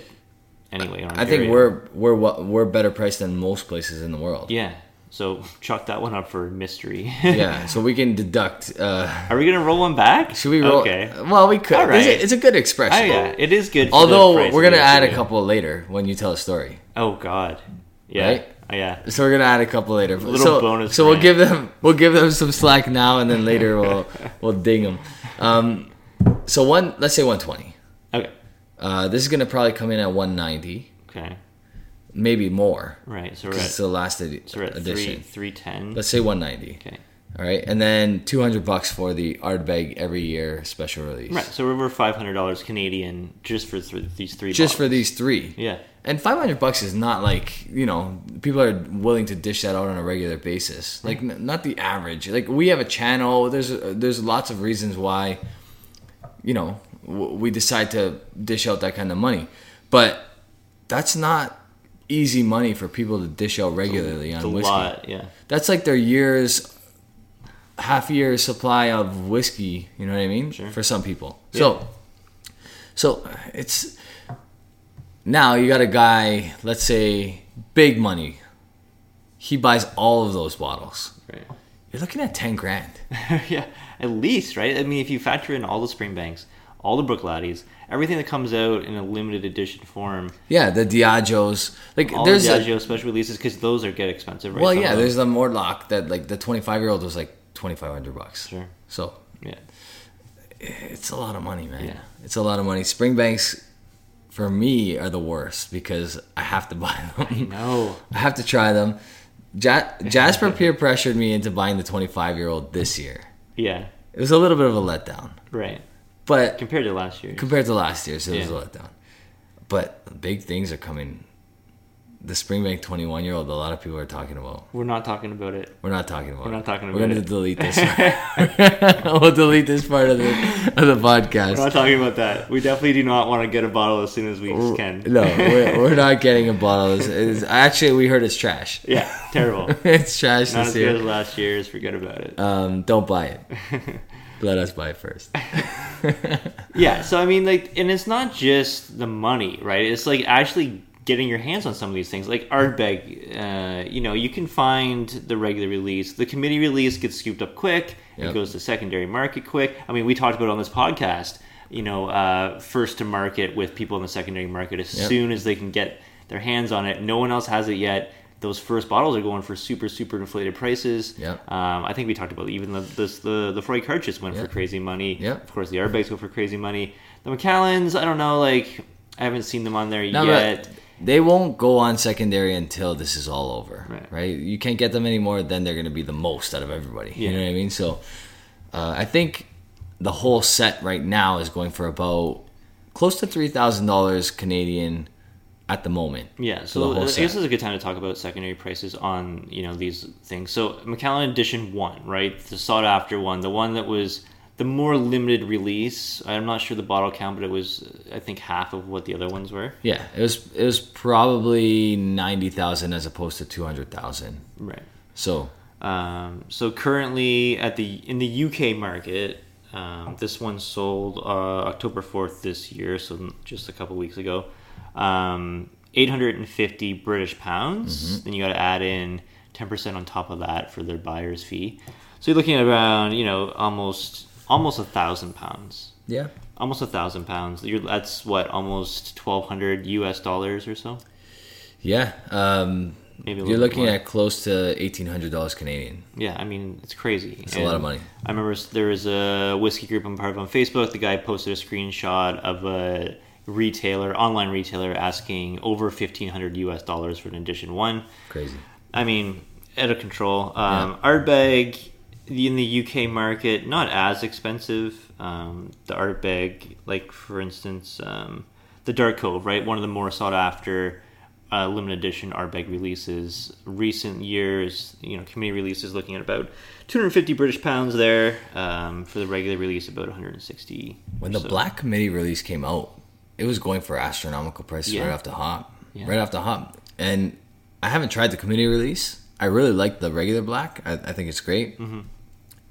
anyway. in I think we're we're we're better priced than most places in the world. yeah. So chalk that one up for mystery. Yeah, so we can deduct. Uh, Are we gonna roll one back? should we roll? Okay. Well, we could. All It's, a, it's a good Oh expression. yeah, it is good. Although we're gonna add a couple later when you tell a story. Oh God. Yeah. Right? Oh, yeah. So we're gonna add a couple later. little so, bonus So we'll give them we'll give them some slack now, and then later we'll we'll ding them. Um, so one, let's say 120. Okay. Uh, this is gonna probably come in at 190, Okay. Maybe more. Right. So we're at, it's the last edi- so we're at three edition. three ten. Let's say 190. Okay. All right, and then 200 bucks for the Ardbeg every year special release. Right. So we're over five hundred dollars Canadian just for th- these three. Just for these three. Yeah. And 500 bucks is not like, you know, people are willing to dish that out on a regular basis. Like n- not the average. Like we have a channel, there's there's lots of reasons why you know, w- we decide to dish out that kind of money. But that's not easy money for people to dish out regularly It's a on whiskey. lot. Yeah. That's like their year's half year supply of whiskey, you know what I mean? Sure. For some people. So so it's now you got a guy, let's say big money. He buys all of those bottles. Right. You're looking at 10 grand. yeah. At least, right? I mean, if you factor in all the Springbanks, all the Bruichladdichs, everything that comes out in a limited edition form, Yeah, the Diageos. Like all there's the a- special releases, because those are get expensive, right? well, yeah, there's the Mortlach that like the 25 year old was like 2500 bucks. Sure. So Yeah. it's a lot of money, man. Yeah. It's a lot of money. Springbanks for me are the worst because I have to buy them. No. I have to try them. Ja- Jasper peer pressured me into buying the 25 year old this year. Yeah. It was a little bit of a letdown, Right. But Compared to last year. compared to last year, so it was Yeah. a letdown. But big things are coming. The Springbank 21 year old, a lot of people are talking about. We're not talking about it. We're not talking about. It. We're not talking about We're gonna delete this. we'll delete this part of the of the podcast. We're not talking about that. We definitely do not want to get a bottle as soon as we can. No, we're, we're not getting a bottle. It's, it's, actually, we heard it's trash. Yeah, terrible. it's trash not this as good as year. last year's. Forget about it. Um, don't buy it. Let us buy first. Yeah, so I mean, like, and it's not just the money, right? It's like actually getting your hands on some of these things. Like Ardbeg, uh, you know, you can find the regular release. The committee release gets scooped up quick. Yep. It goes to secondary market quick. I mean, we talked about on this podcast. You know, uh, first to market with people in the secondary market as Yep. soon as they can get their hands on it. No one else has it yet. Those first bottles are going for super, super inflated prices. Yep. Um, I think we talked about even the this, the the Laphroaig Cairdeas went for crazy money. Yep. Of course, the Ardbegs go for crazy money. The Macallans, I don't know, like I haven't seen them on there No, yet. they won't go on secondary until this is all over, Right. right? You can't get them anymore. Then they're going to be the most out of everybody. You know what I mean? So, uh, I think the whole set right now is going for about close to three thousand dollars Canadian at the moment. Yeah, so I guess this is a good time to talk about secondary prices on you know these things. So Macallan Edition One, right, the sought after one, the one that was the more limited release. I'm not sure the bottle count, but it was I think half of what the other ones were. Yeah, it was it was probably ninety thousand as opposed to two hundred thousand. Right. So Um, so currently at the in the UK market, um, this one sold uh, October fourth this year, so just a couple weeks ago. Um, Eight hundred and fifty British pounds. Then you got to add in ten percent on top of that for their buyer's fee. So you're looking at around you know almost almost a thousand pounds. yeah, Almost a thousand pounds. You're, that's what almost twelve hundred US dollars or so. yeah. Um, Maybe a you're looking more. at close to eighteen hundred dollars Canadian. Yeah, I mean it's crazy. It's a lot of money. I remember there was a whiskey group I'm part of on Facebook. The guy posted a screenshot of a retailer, online retailer, asking over fifteen hundred US dollars for an edition one. Crazy. I mean, out of control. Um, Ardbeg in the UK market not as expensive. Um, the Ardbeg, like for instance, um, the Dark Cove, right, one of the more sought after. Uh, limited edition Ardbeg releases. Recent years, you know, community releases looking at about 250 British pounds there. Um, for the regular release, about 160. When the so. Black Committee release came out, it was going for astronomical prices Yeah. right off the hop. Yeah. Right off the hop. And I haven't tried the committee release. I really like the regular black. I, I think it's great. Mm-hmm.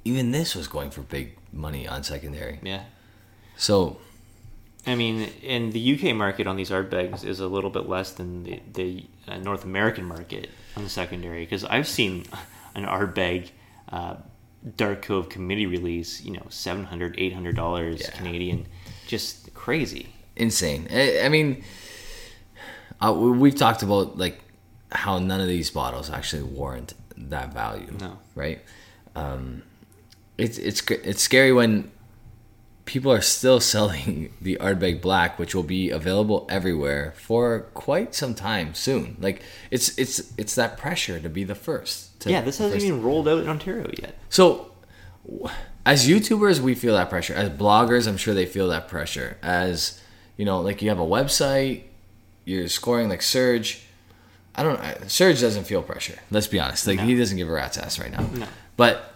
Even this was going for big money on secondary. yeah, So I mean, in the UK market on these Ardbegs is a little bit less than the, the uh, North American market on the secondary because I've seen an Ardbeg uh, Dark Cove committee release, you know, $700, $800 Yeah. Canadian. Just crazy. Insane. I, I mean, uh, we- we've talked about like how none of these bottles actually warrant that value. No. right? Um, it's it's it's scary when people are still selling the Ardbeg Black, which will be available everywhere for quite some time soon. Like it's it's it's that pressure to be the first. To, Yeah, this hasn't even rolled out in Ontario yet. so, as YouTubers, we feel that pressure. As bloggers, I'm sure they feel that pressure. As you know, like you have a website, you're scoring like Serge. I don't. I- Serge doesn't feel pressure. Let's be honest. Like No. he doesn't give a rat's ass right now. No. But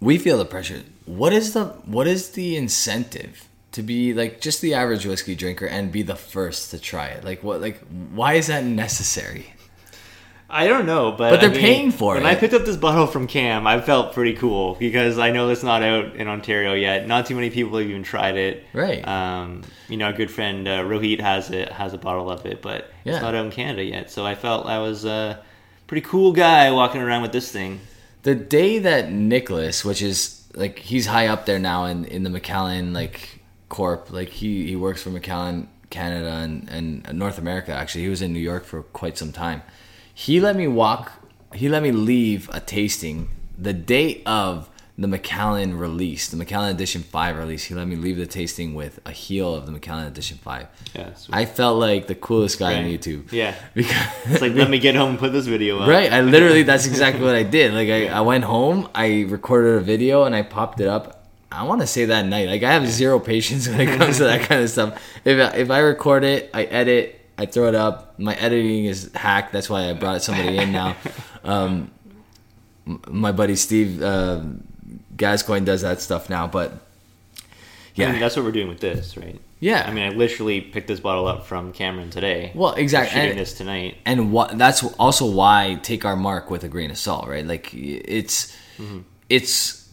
we feel the pressure. What is the what is the incentive to be like just the average whiskey drinker and be the first to try it? Like what? Like why is that necessary? I don't know, but But they're I mean, paying for when it. When I picked up this bottle from Cam, I felt pretty cool because I know it's not out in Ontario yet. Not too many people have even tried it. Right. Um, you know, a good friend uh, Rohit has it, has a bottle of it, but Yeah. it's not out in Canada yet. So I felt I was a pretty cool guy walking around with this thing. the day that Nicholas, which is like he's high up there now in, in the Macallan like corp, like he, he works for Macallan Canada and, and North America actually. He was in New York for quite some time. He let me walk he let me leave a tasting the day of the Macallan release, the Macallan Edition 5 release. He let me leave the tasting with a heel of the Macallan Edition 5. Yeah, sweet. I felt like the coolest guy on YouTube. Yeah. Because It's like let me get home and put this video up. Right. I literally, that's exactly what I did. Like, I, I went home, I recorded a video, and I popped it up. I want to say that night. Like, I have zero patience when it comes to that kind of stuff. If if I record it, I edit, I throw it up. My editing is hacked. That's why I brought somebody in now. Um, my buddy Steve uh, Gascoigne does that stuff now, but Yeah. yeah, that's what we're doing with this, right? yeah. I mean, I literally picked this bottle up from Cameron today. well, exactly. Shooting And- this tonight. and what that's also why take our mark with a grain of salt right like it's it's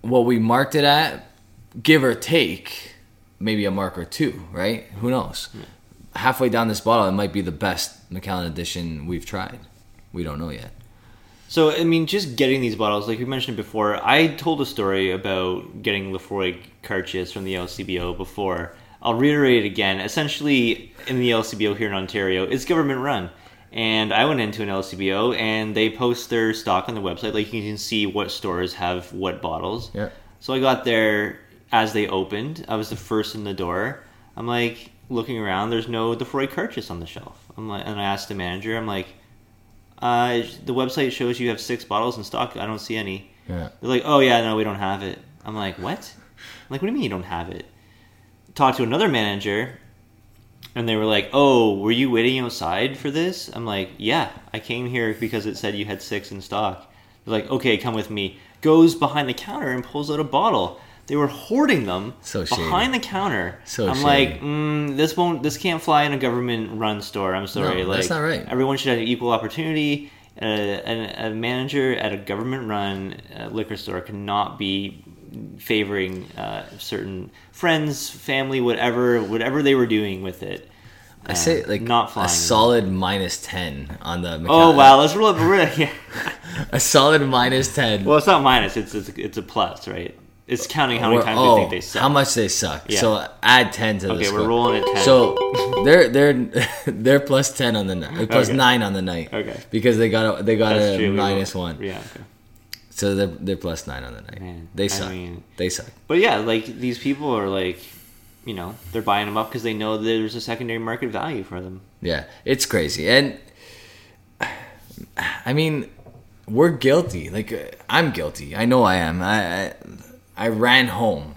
what we marked it at give or take maybe a mark or two right who knows halfway down this bottle it might be the best macallan edition we've tried we don't know yet So I mean, just getting these bottles, like we mentioned before, I told a story about getting Laphroaig Cairdeas from the LCBO before. I'll reiterate it again. Essentially, in the LCBO here in Ontario, it's government run, and I went into an LCBO and they post their stock on the website. Like you can see what stores have what bottles. Yeah. So I got there as they opened. I was the first in the door. I'm like looking around. There's no Laphroaig Cairdeas on the shelf. I'm like, and I asked the manager. I'm like. Uh, the website shows you have six bottles in stock. I don't see any. yeah They're like, oh yeah, no, we don't have it. I'm like, what? I'm like, what do you mean you don't have it? Talk to another manager, and they were like, "Oh, were you waiting outside for this?" I'm like, "Yeah, I came here because it said you had six in stock." They're like, "Okay, come with me." Goes behind the counter and pulls out a bottle. They were hoarding them So behind the counter. So I'm shady. like, mm, this won't, this can't fly in a government-run store. I'm sorry, No, like that's not right. everyone should have equal opportunity. Uh, a, a manager at a government-run uh, liquor store cannot be favoring uh, certain friends, family, whatever, whatever they were doing with it. I Uh, say like not flying. a solid minus ten on the. Oh wow, let's roll up. Yeah. A solid minus ten. Well, it's not minus. It's it's, it's a plus, right? It's counting how many times oh, we think they suck. How much they suck. Yeah. So add ten to the Okay, we're rolling at ten. So they're they're they're plus ten on the night, plus Okay. nine on the night. Okay. Because they got a, they got That's a true, minus one. Yeah. Okay. So they're they're plus nine on the night. Man, they I suck. mean- they suck. But yeah, like these people are like, you know, they're buying them up because they know there's a secondary market value for them. Yeah, it's crazy, and I mean, we're guilty. Like uh, I'm guilty. I know I am. I I, I ran home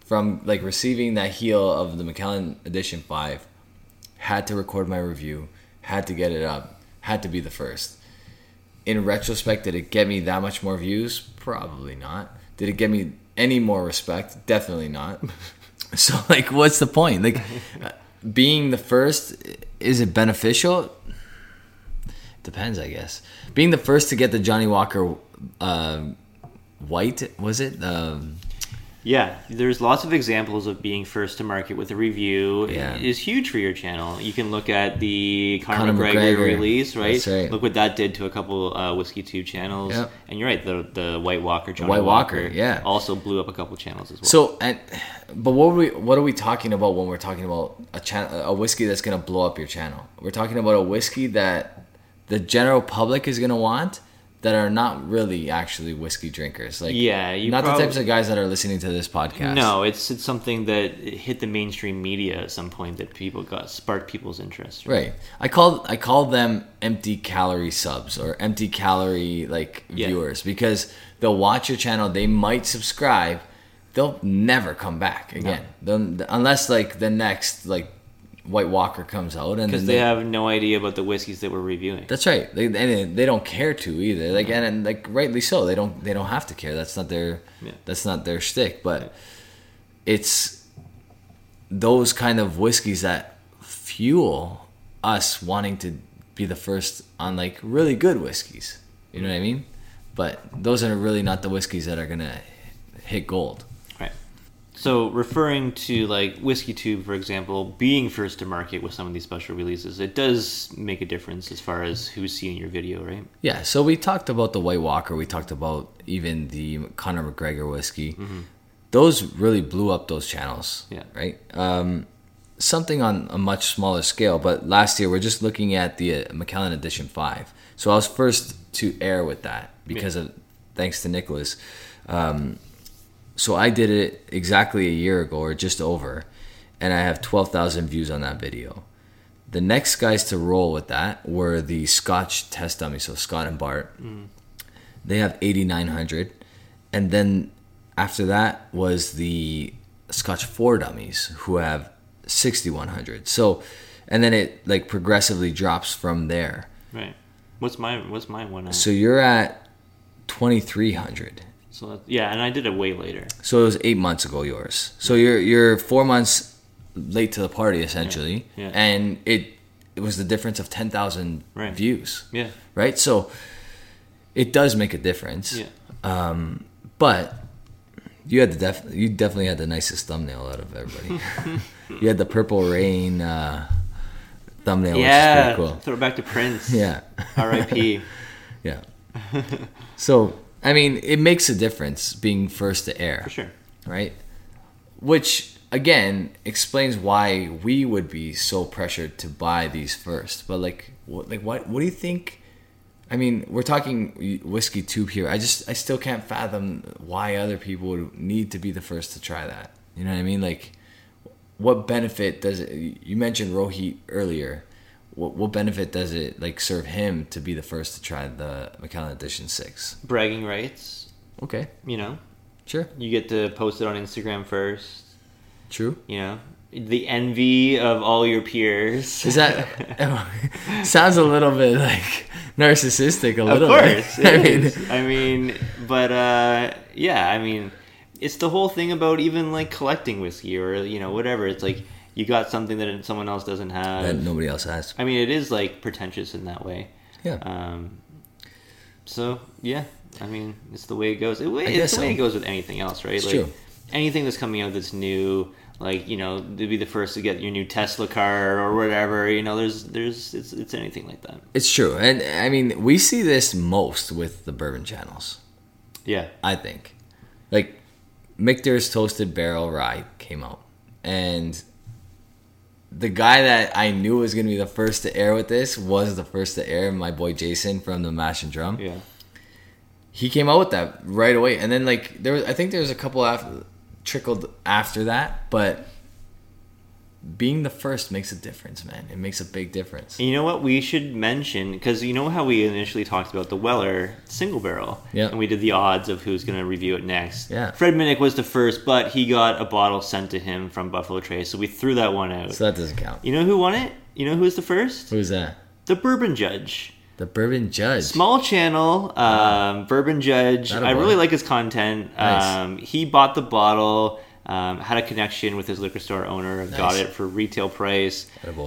from like receiving that heel of the Macallan Edition Five. Had to record my review. Had to get it up. Had to be the first. In retrospect, did it get me that much more views? Probably not. Did it get me any more respect? Definitely not. so like, what's the point? Like, being the first is it beneficial? Depends, I guess. Being the first to get the Johnnie Walker uh, White was it? Um, Yeah, there's lots of examples of being first to market with a review. Yeah. It is huge for your channel. You can look at the Conor, Conor McGregor, McGregor. release, right? Right. Look what that did to a couple uh, whiskey tube channels. Yep. And you're right, the the White Walker, Johnny White Walker, Walker, yeah. also blew up a couple channels as well. So, and but what are we what are we talking about when we're talking about a channel a whiskey that's gonna blow up your channel? We're talking about a whiskey that the general public is gonna want that are not really actually whiskey drinkers. Like Yeah, you not the types of guys that are listening to this podcast. No, it's it's something that hit the mainstream media at some point that people got sparked people's interest. Right. I call I call them empty calorie subs or empty calorie like Yeah. viewers because they'll watch your channel, they might subscribe, they'll never come back again. They'll- unless like the next like White Walker comes out and Because then they have no idea about the whiskeys that we're reviewing. That's right. They and they don't care to either. Like and, and like rightly so. They don't they don't have to care. That's not their Yeah. that's not their shtick. But it's those kind of whiskeys that fuel us wanting to be the first on like really good whiskeys. You know what I mean? But those are really not the whiskeys that are gonna hit gold. So referring to like Whiskey Tube, for example, being first to market with some of these special releases, it does make a difference as far as who's seeing your video, right? Yeah, so we talked about the White Walker. We talked about even the Conor McGregor whiskey. Those really blew up those channels. Yeah. Right. Um, something on a much smaller scale, but last year we're just looking at the uh, Macallan Edition Five. So I was first to air with that because of thanks to Nicholas. Um, so I did it exactly a year ago or just over, and I have twelve thousand views on that video. The next guys to roll with that were the Scotch test dummies, so Scott and Bart. Mm. They have 8,900. And then after that was the Scotch 4 dummies, who have 6,100. So, and then it like progressively drops from there. Right. What's my what's my one? At? So you're at 2,300. So that, yeah, and I did it way later. So it was eight months ago, yours. So you're you're four months late to the party essentially, Yeah. and it it was the difference of ten thousand Right. views, Yeah. right? So it does make a difference. Yeah. Um, but you had the def- you definitely had the nicest thumbnail out of everybody. you had the purple rain uh, thumbnail, which is yeah. pretty cool. Throw it back to Prince. Yeah. R.I.P. Yeah. so I mean, it makes a difference being first to air. For sure. right? Which again explains why we would be so pressured to buy these first. But like, what, like what? What do you think? I mean, we're talking whiskey tube here. I just, I still can't fathom why other people would need to be the first to try that. You know what I mean? Like, what benefit does it? You mentioned Rohit earlier. What, what benefit does it like serve him to be the first to try the Macallan Edition Six? Bragging rights. Okay, You know, sure, you get to post it on Instagram first. true. You know, the envy of all your peers. Is that sounds a little bit like narcissistic? A of little course, bit. it I mean, is. I mean, but uh, yeah, I mean, it's the whole thing about even like collecting whiskey or you know whatever. It's like you got something that someone else doesn't have. that nobody else has. I mean, it is like pretentious in that way. Yeah. Um, so yeah, I mean, it's the way it goes. It, it's the way so. it goes with anything else, right? It's like true. anything that's coming out that's new, like you know, to be the first to get your new Tesla car or whatever. You know, there's there's it's it's anything like that. It's true, and I mean we see this most with the bourbon channels. Yeah. I think, like Michter's Toasted Barrel Rye came out, and the guy that I knew was going to be the first to air with this was the first to air. My boy Jason from the Mash and Drum. Yeah. He came out with that right away, and then like there was, I think there was a couple after trickled after that, but being the first makes a difference, man. It makes a big difference. You know what? We should mention because you know how we initially talked about the Weller single barrel, Yeah. and we did the odds of who's going to review it next. Yeah. Fred Minnick was the first, but he got a bottle sent to him from Buffalo Trace, so we threw that one out. So that doesn't count. you know who won it? You know who was the first? Who's that? The Bourbon Judge. The Bourbon Judge. Small channel, um, Bourbon Judge. Atta I really like his content. Nice. Um, he bought the bottle, um, had a connection with his liquor store owner, got it for retail price.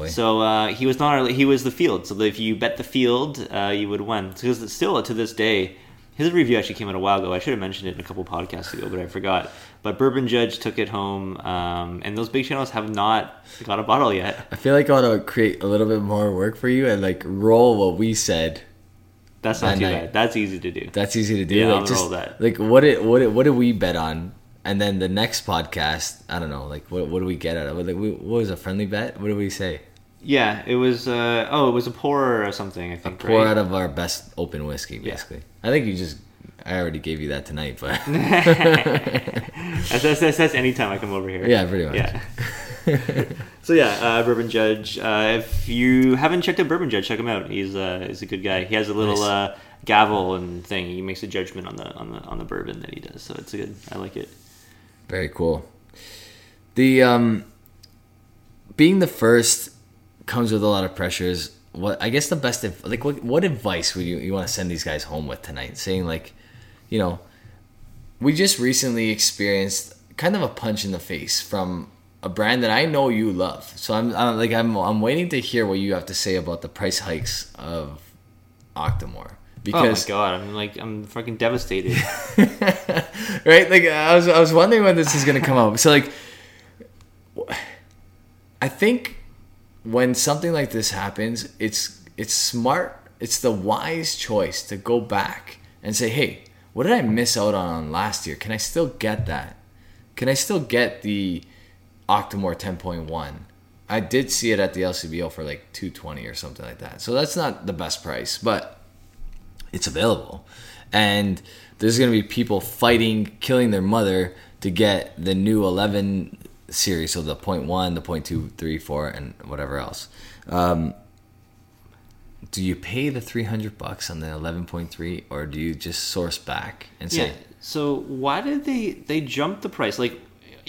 So uh, he was not. He was the field. So if you bet the field, uh, you would win. Because still to this day, his review actually came out a while ago. I should have mentioned it in a couple podcasts ago, but I forgot. But Bourbon Judge took it home, um, and those big channels have not got a bottle yet. I feel like I want to create a little bit more work for you and like roll what we said. That's not That too night. bad. That's easy to do. That's easy to do. Yeah, like I'll just roll that. like what did what did, what did we bet on? And then the next podcast, I don't know, like what what do we get out of it? Like, we, what was a friendly bet? What did we say? Yeah, it was. Uh, oh, it was a pour or something. I think. Pour right? out of our best open whiskey, basically. I think you just I already gave you that tonight, but That's, that's, that's, that's anytime I come over here. yeah, pretty much. Yeah. so yeah, uh, Bourbon Judge. Uh, if you haven't checked out Bourbon Judge, check him out. He's uh, he's a good guy. He has a little Nice. uh, gavel and thing. He makes a judgment on the on the on the bourbon that he does. So it's good. I like it. Very cool. The um being the first comes with a lot of pressures. What I guess the best adv- like what what advice would you you want to send these guys home with tonight? Saying like, you know, we just recently experienced kind of a punch in the face from a brand that I know you love. So I'm, I'm like I'm I'm waiting to hear what you have to say about the price hikes of Octomore Oh because my god, I'm like I'm fucking devastated. right? Like I was, I was wondering when this is gonna come out. So like, I think when something like this happens, it's it's smart. It's the wise choice to go back and say, hey, what did I miss out on last year? Can I still get that? Can I still get the Octomore 10.1? I did see it at the LCBO for like 220 or something like that. So that's not the best price, but it's available. And there's going to be people fighting, killing their mother to get the new 11 series, so the point one, the point two, three, four, and whatever else. Um, do you pay the 300 bucks on the 11.3 or do you just source back and say, yeah. So why did they they jump the price? Like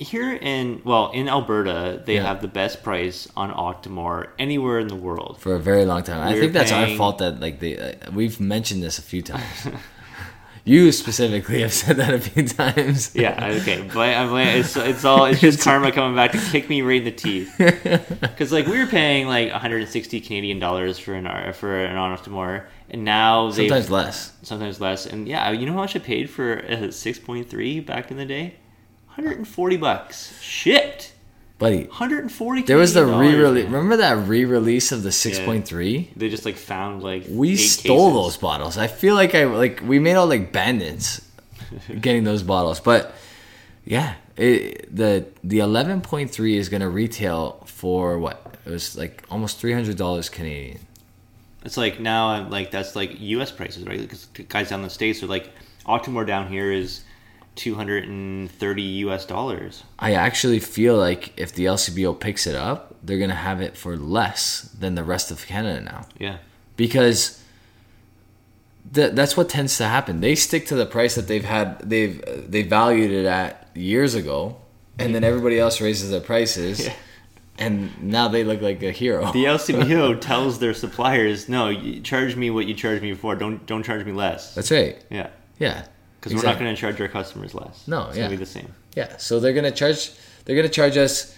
here in well in Alberta, they Yeah. have the best price on Octomore anywhere in the world. for a very long time? I We're think that's our fault that like they uh, we've mentioned this a few times. you specifically have said that a few times. Yeah, okay, but I'm like, it's it's all it's just karma coming back to kick me right in the teeth. Because like we were paying like 160 Canadian dollars for an R- for an Octomore, and now they Sometimes less. sometimes less. And yeah, you know how much I paid for a 6.3 back in the day? 140 bucks shipped. Buddy, 140. there was the re-release. Remember that re-release of the 6.3? They just like found like We eight stole cases. those bottles. I feel like I like we made all like bandits getting those bottles. But yeah, it, the the 11.3 is going to retail for what? It was like almost $300 Canadian. It's like now I'm like that's like U.S. prices, right? Because guys down in the states are like Octomore down here is 230 U.S. dollars. I actually feel like if the LCBO picks it up, they're going to have it for less than the rest of Canada now. Yeah. because th- that's what tends to happen. They stick to the price that they've had they've they valued it at years ago, and then everybody else raises their prices, Yeah. and now they look like a hero. The LCBO tells their suppliers, "No, you charge me what you charged me before. Don't don't charge me less." That's right. Yeah, Yeah. Because we're not going to charge our customers less. No, it's yeah. gonna be the same. Yeah, so they're gonna charge. They're gonna charge us.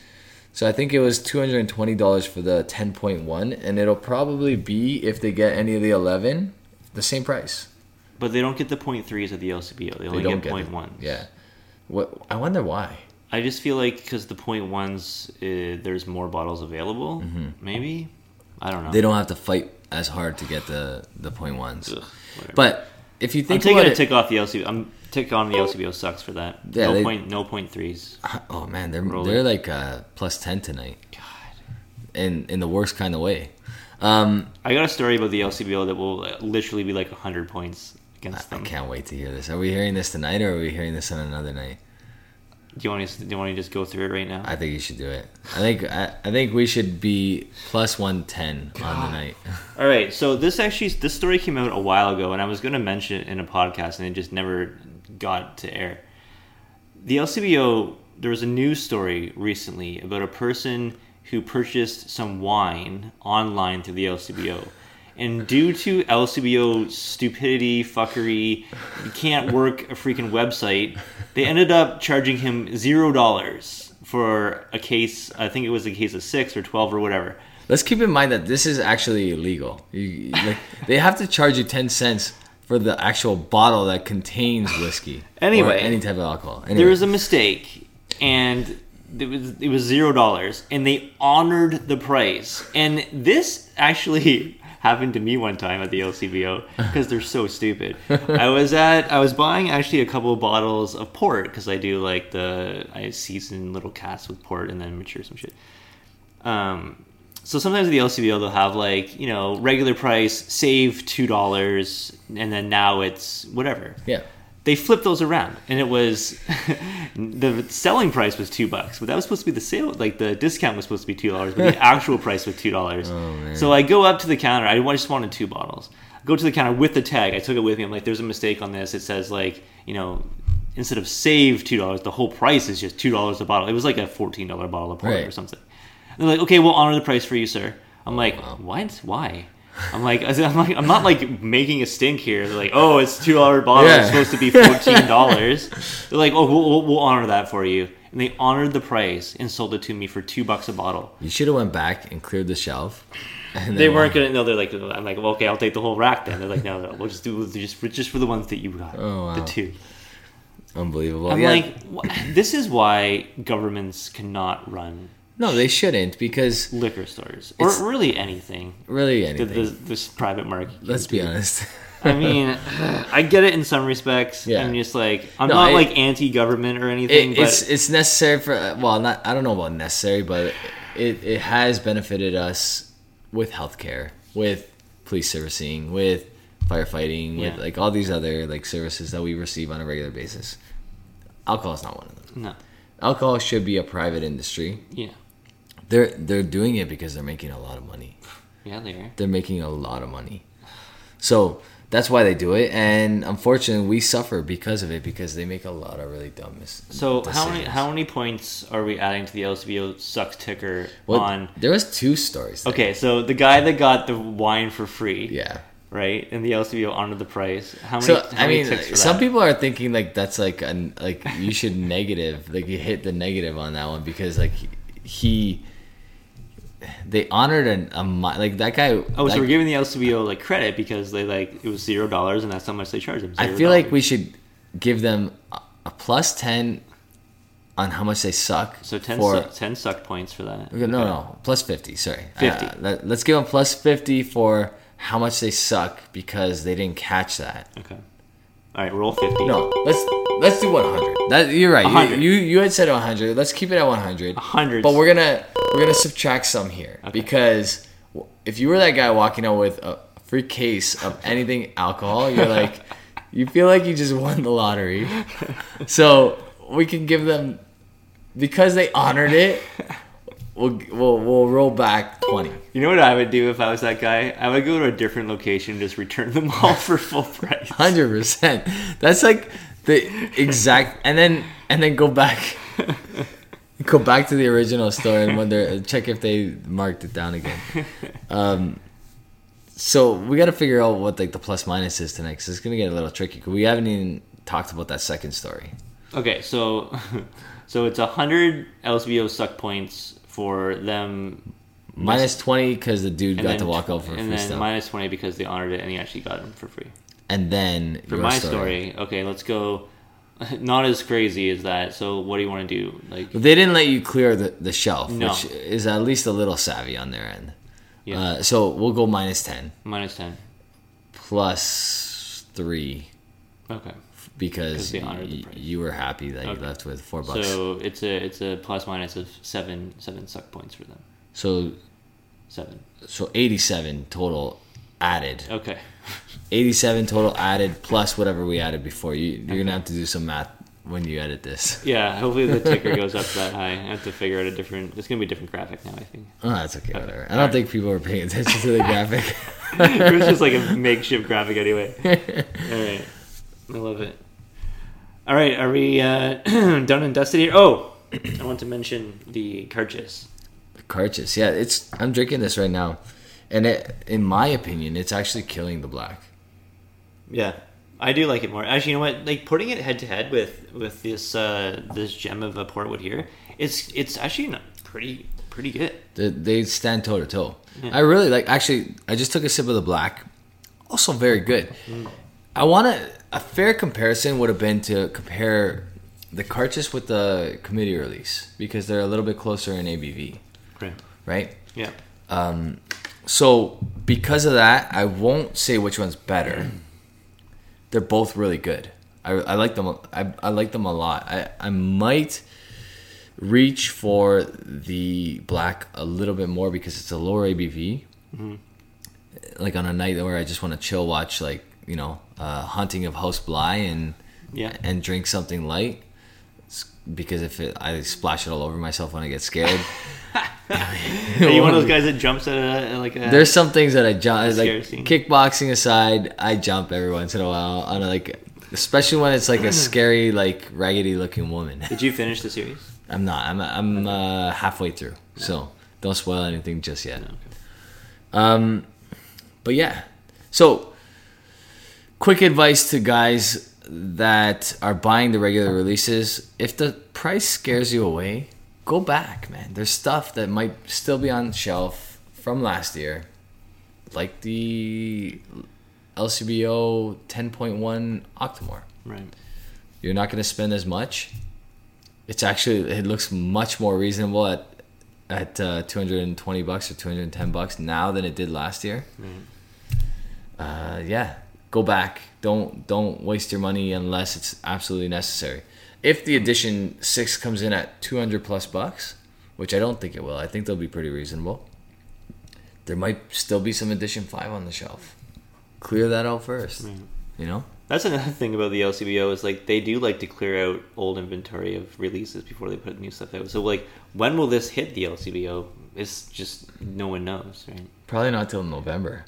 So I think it was two hundred and twenty dollars for the ten point one, and it'll probably be if they get any of the eleven, the same price. But they don't get the point threes of the LCBO. They They only get get ones. Yeah. What I wonder why. I just feel like because the point ones, uh, there's more bottles available. Maybe I don't know. Mm-hmm. They don't have to fight as hard to get the the point ones. Ugh. But if you think I'm taking about it, tick off the LCBO. I'm tick on the LCBO sucks for that. Yeah, no they- point. No point threes. oh man, they're Roll they're it. like uh, plus ten tonight. God. In in the worst kind of way. Um, I got a story about the LCBO that will uh, literally be like hundred points against I them. I can't wait to hear this. Are we hearing this tonight or are we hearing this on another night? Do you want to? Do you want to just go through it right now? I think you should do it. I think I, I think we should be plus one ten on the night. All right, so this actually this story came out a while ago, and I was going to mention it in a podcast, and it just never got to air. The LCBO, there was a news story recently about a person who purchased some wine online through the LCBO. And due to LCBO stupidity, fuckery, you can't work a freaking website, they ended up charging him zero dollars for a case. I think it was a case of six or 12 or whatever. Let's keep in mind that this is actually illegal. You, like, they have to charge you ten cents for the actual bottle that contains whiskey. Anyway, any type of alcohol. Anyway, there was a mistake and it was it was zero dollars and they honored the price and this actually happened to me one time at the LCBO because they're so stupid. I was at I was buying actually a couple of bottles of port because I do like the I season little casks with port and then mature some shit. Um, so sometimes at the LCBO they'll have like you know regular price save two dollars and then now it's whatever yeah. They flipped those around and it was the selling price was two bucks but that was supposed to be the sale like the discount was supposed to be two dollars but the actual price was two dollars. Oh, so i go up to the counter i just wanted two bottles. I go to the counter with the tag i took it with me i'm like there's a mistake on this it says like you know instead of save two dollars the whole price is just two dollars a bottle. It was like a $14 bottle of porter Right. or something. And they're like okay we'll honor the price for you sir. I'm like what? Why I'm like, I'm like, I'm not like making a stink here. They're like, oh, it's two dollar bottle. It's supposed to be fourteen dollars. They're like, oh, we'll, we'll, honor that for you, and they honored the price and sold it to me for two bucks a bottle. You should have went back and cleared the shelf. And They weren't gonna. No, they're like, I'm like, well, okay, I'll take the whole rack then. They're like, no, no, we'll just do just for, just for the ones that you got, Oh, wow. the two. Unbelievable. I'm yeah. like, this is why governments cannot run no, they shouldn't because liquor stores or really anything. really anything. this, this private market. Let's be do. honest. I mean, I get it in some respects. Yeah. I'm just like I'm No, not I- like anti-government or anything, It, but it's it's necessary for well, not I don't know about necessary, but it it has benefited us with healthcare, with police servicing, with firefighting, Yeah. with like all these other like services that we receive on a regular basis. Alcohol is not one of them. no, Alcohol should be a private industry. yeah, They're they're doing it because they're making a lot of money. yeah, they are. They're making a lot of money. So that's why they do it, and unfortunately, we suffer because of it because they make a lot of really dumb mis- So how many how many points are we adding to the LCBO sucks ticker Well, on? there was two stories. there. Okay, so the guy that got the wine for free, Yeah. right, and the LCBO honored the price. How many? So how I many mean, some people are thinking like that's like an like you should negative like you hit the negative on that one because like he they honored an, a like that guy. Oh, like, so we're giving the LCBO like credit because they like it was zero dollars and that's how much they charged them. I $0. feel like we should give them a, plus ten on how much they suck. so 10, for suck, 10 suck points for that. Okay, No, no, plus 50, sorry. 50. Uh, let, us give them plus 50 for how much they suck because they didn't catch that. Okay. All right, roll fifty. No, let's let's do 100. That you're right. You, 100. you you had said 100. Let's keep it at 100. 100. But we're going to we're to subtract some here Okay. because if you were that guy walking out with a free case of anything alcohol, you're like you feel like you just won the lottery. So, we can give them because they honored it. We'll, we'll, we'll roll back 20. You know what I would do if I was that guy? I would go to a different location and just return them all for full price. Hundred percent. That's like the exact, and then and then go back. Go back to the original store and wonder, check if they marked it down again. Um, so we got to figure out what like the plus minus is tonight because it's gonna get a little tricky. 'cause we haven't even talked about that second story. Okay, so so it's a hundred LCBO suck points for them, Minus twenty because the dude got to walk out for and free then stuff, minus twenty because they honored it and he actually got them for free. and then For your my story. okay, let's go. Not as crazy as that. So what do you want to do? Like, They didn't let you clear the, the shelf, No. which is at least a little savvy on their end. yeah, Uh, so we'll go minus ten minus ten. plus three Okay, because 'Cause they honored the y- price. you were happy that Okay. you left with four bucks. so it's a it's a plus minus of seven seven suck points for them. so Seven. so eighty seven total added. Okay. 87 total added plus whatever we added before. You, you're gonna have to do some math when you edit this. Yeah, hopefully the ticker goes up that high. I have to figure out a different. It's gonna be a different graphic now. I think Oh, that's okay, whatever. I don't think people are paying attention to the graphic. it was just like a makeshift graphic anyway. All right, I love it. All right, are we uh, done and dusted here? Oh, I want to mention the Cairdeas. Cairdeas, yeah, it's. I'm drinking this right now, and it, in my opinion, it's actually killing the black. Yeah, I do like it more. Actually, you know what? Like putting it head to head with with this uh, this gem of a portwood here, it's it's actually not pretty pretty good. They, they stand toe to toe. I really like. Actually, I just took a sip of the black. Also, very good. I want to. A fair comparison would have been to compare the Cairdeas with the committee release because they're a little bit closer in ABV, Right. right? Yeah. Um, so because of that, I won't say which one's better. They're both really good. I, I like them. I, I like them a lot. I, I might reach for the black a little bit more because it's a lower ABV. Mm-hmm. Like on a night where I just want to chill, watch like you know, uh, hunting of House Bly and Yeah. and drink something light. Because if it, I splash it all over myself when I get scared. Are you one of those guys that jumps at a like a? There's some things that I jump, like scene. kickboxing aside, I jump every once in a while on a, like, especially when it's like a scary, like raggedy looking woman. Did you finish the series? I'm not. I'm I'm uh, halfway through, so don't spoil anything just yet. No, okay. Um, but yeah, so quick advice to guys that are buying the regular releases: if the price scares you away, go back, man. There's stuff that might still be on shelf from last year, like the LCBO 10.1 Octomore. Right. You're not going to spend as much. It's actually it looks much more reasonable at at uh, 220 bucks or 210 bucks now than it did last year. Uh, yeah, go back. Don't don't waste your money unless it's absolutely necessary. If the edition six comes in at 200 plus bucks, which I don't think it will, I think they'll be pretty reasonable. There might still be some edition five on the shelf. Clear that out first. You know. That's another thing about the LCBO is like they do like to clear out old inventory of releases before they put new stuff out. So like, when will this hit the LCBO? It's just no one knows, right? Probably not till November.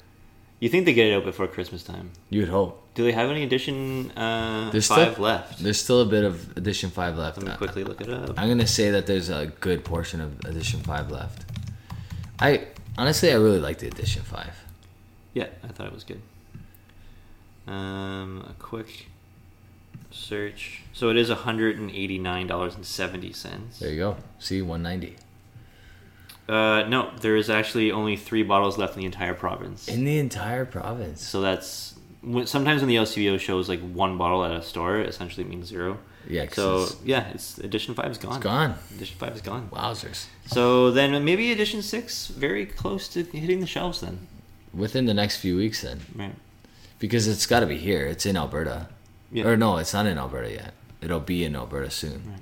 You think they get it out before Christmas time? You would hope. Do they have any edition uh, There's five still, left? There's still a bit of edition five left. Let me quickly look it up. I'm gonna say that there's a good portion of edition five left. I honestly, I really like the edition five. Yeah, I thought it was good. Um, a quick search. So it is hundred and eighty nine dollars and seventy cents. There you go. See, 190 Uh, no, there is actually only three bottles left in the entire province. in the entire province. So that's sometimes when the LCBO shows like one bottle at a store, it essentially means zero. Yeah. So it's- yeah, it's edition five is gone. It's gone. Edition five is gone. Wowzers! So then maybe edition six very close to hitting the shelves then. Within the next few weeks, then, Right. because it's got to be here. It's in Alberta, Yeah. or no, it's not in Alberta yet. It'll be in Alberta soon. Right.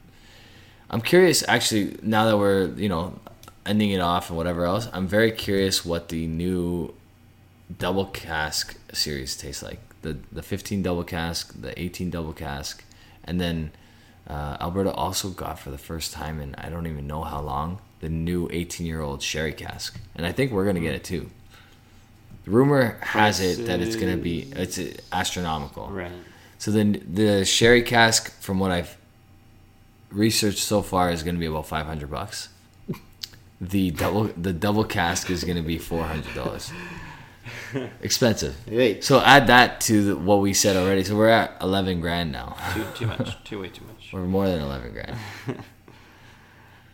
I'm curious, actually, now that we're you know ending it off and whatever else. I'm very curious what the new double cask series tastes like. The the 15 double cask, the 18 double cask, and then uh, Alberta also got for the first time in I don't even know how long the new 18 year old sherry cask, and I think we're gonna get it too. The Rumor has it that it's gonna be it's uh, astronomical. Right. So then the sherry cask, from what I've research so far is going to be about 500 bucks. The double the double cask is going to be $400. Expensive. Wait. So add that to the, what we said already. So we're at 11 grand now. Too, too much. Too way too much. We're more than 11 grand.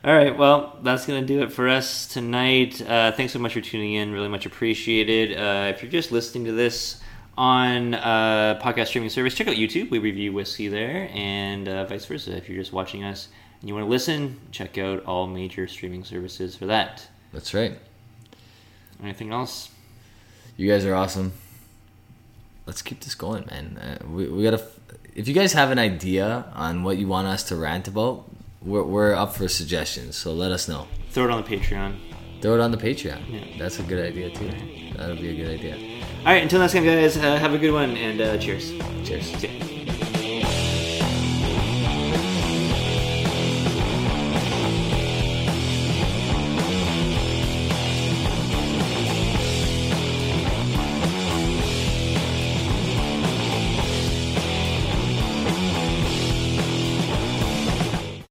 All right, well, that's going to do it for us tonight. Uh, thanks so much for tuning in. Really much appreciated. Uh, if you're just listening to this on uh, podcast streaming service, check out YouTube. We review whiskey there, and uh, vice versa. If you're just watching us and you want to listen, check out all major streaming services for that. That's right. Anything else? You guys are awesome. Let's keep this going, man. Uh, we, we gotta. If you guys have an idea on what you want us to rant about, we're, we're up for suggestions. So let us know. Throw it on the Patreon. Throw it on the Patreon. Yeah. That's a good idea too. That'll be a good idea. All right, until next time, guys, uh, have a good one, and uh, cheers. Cheers.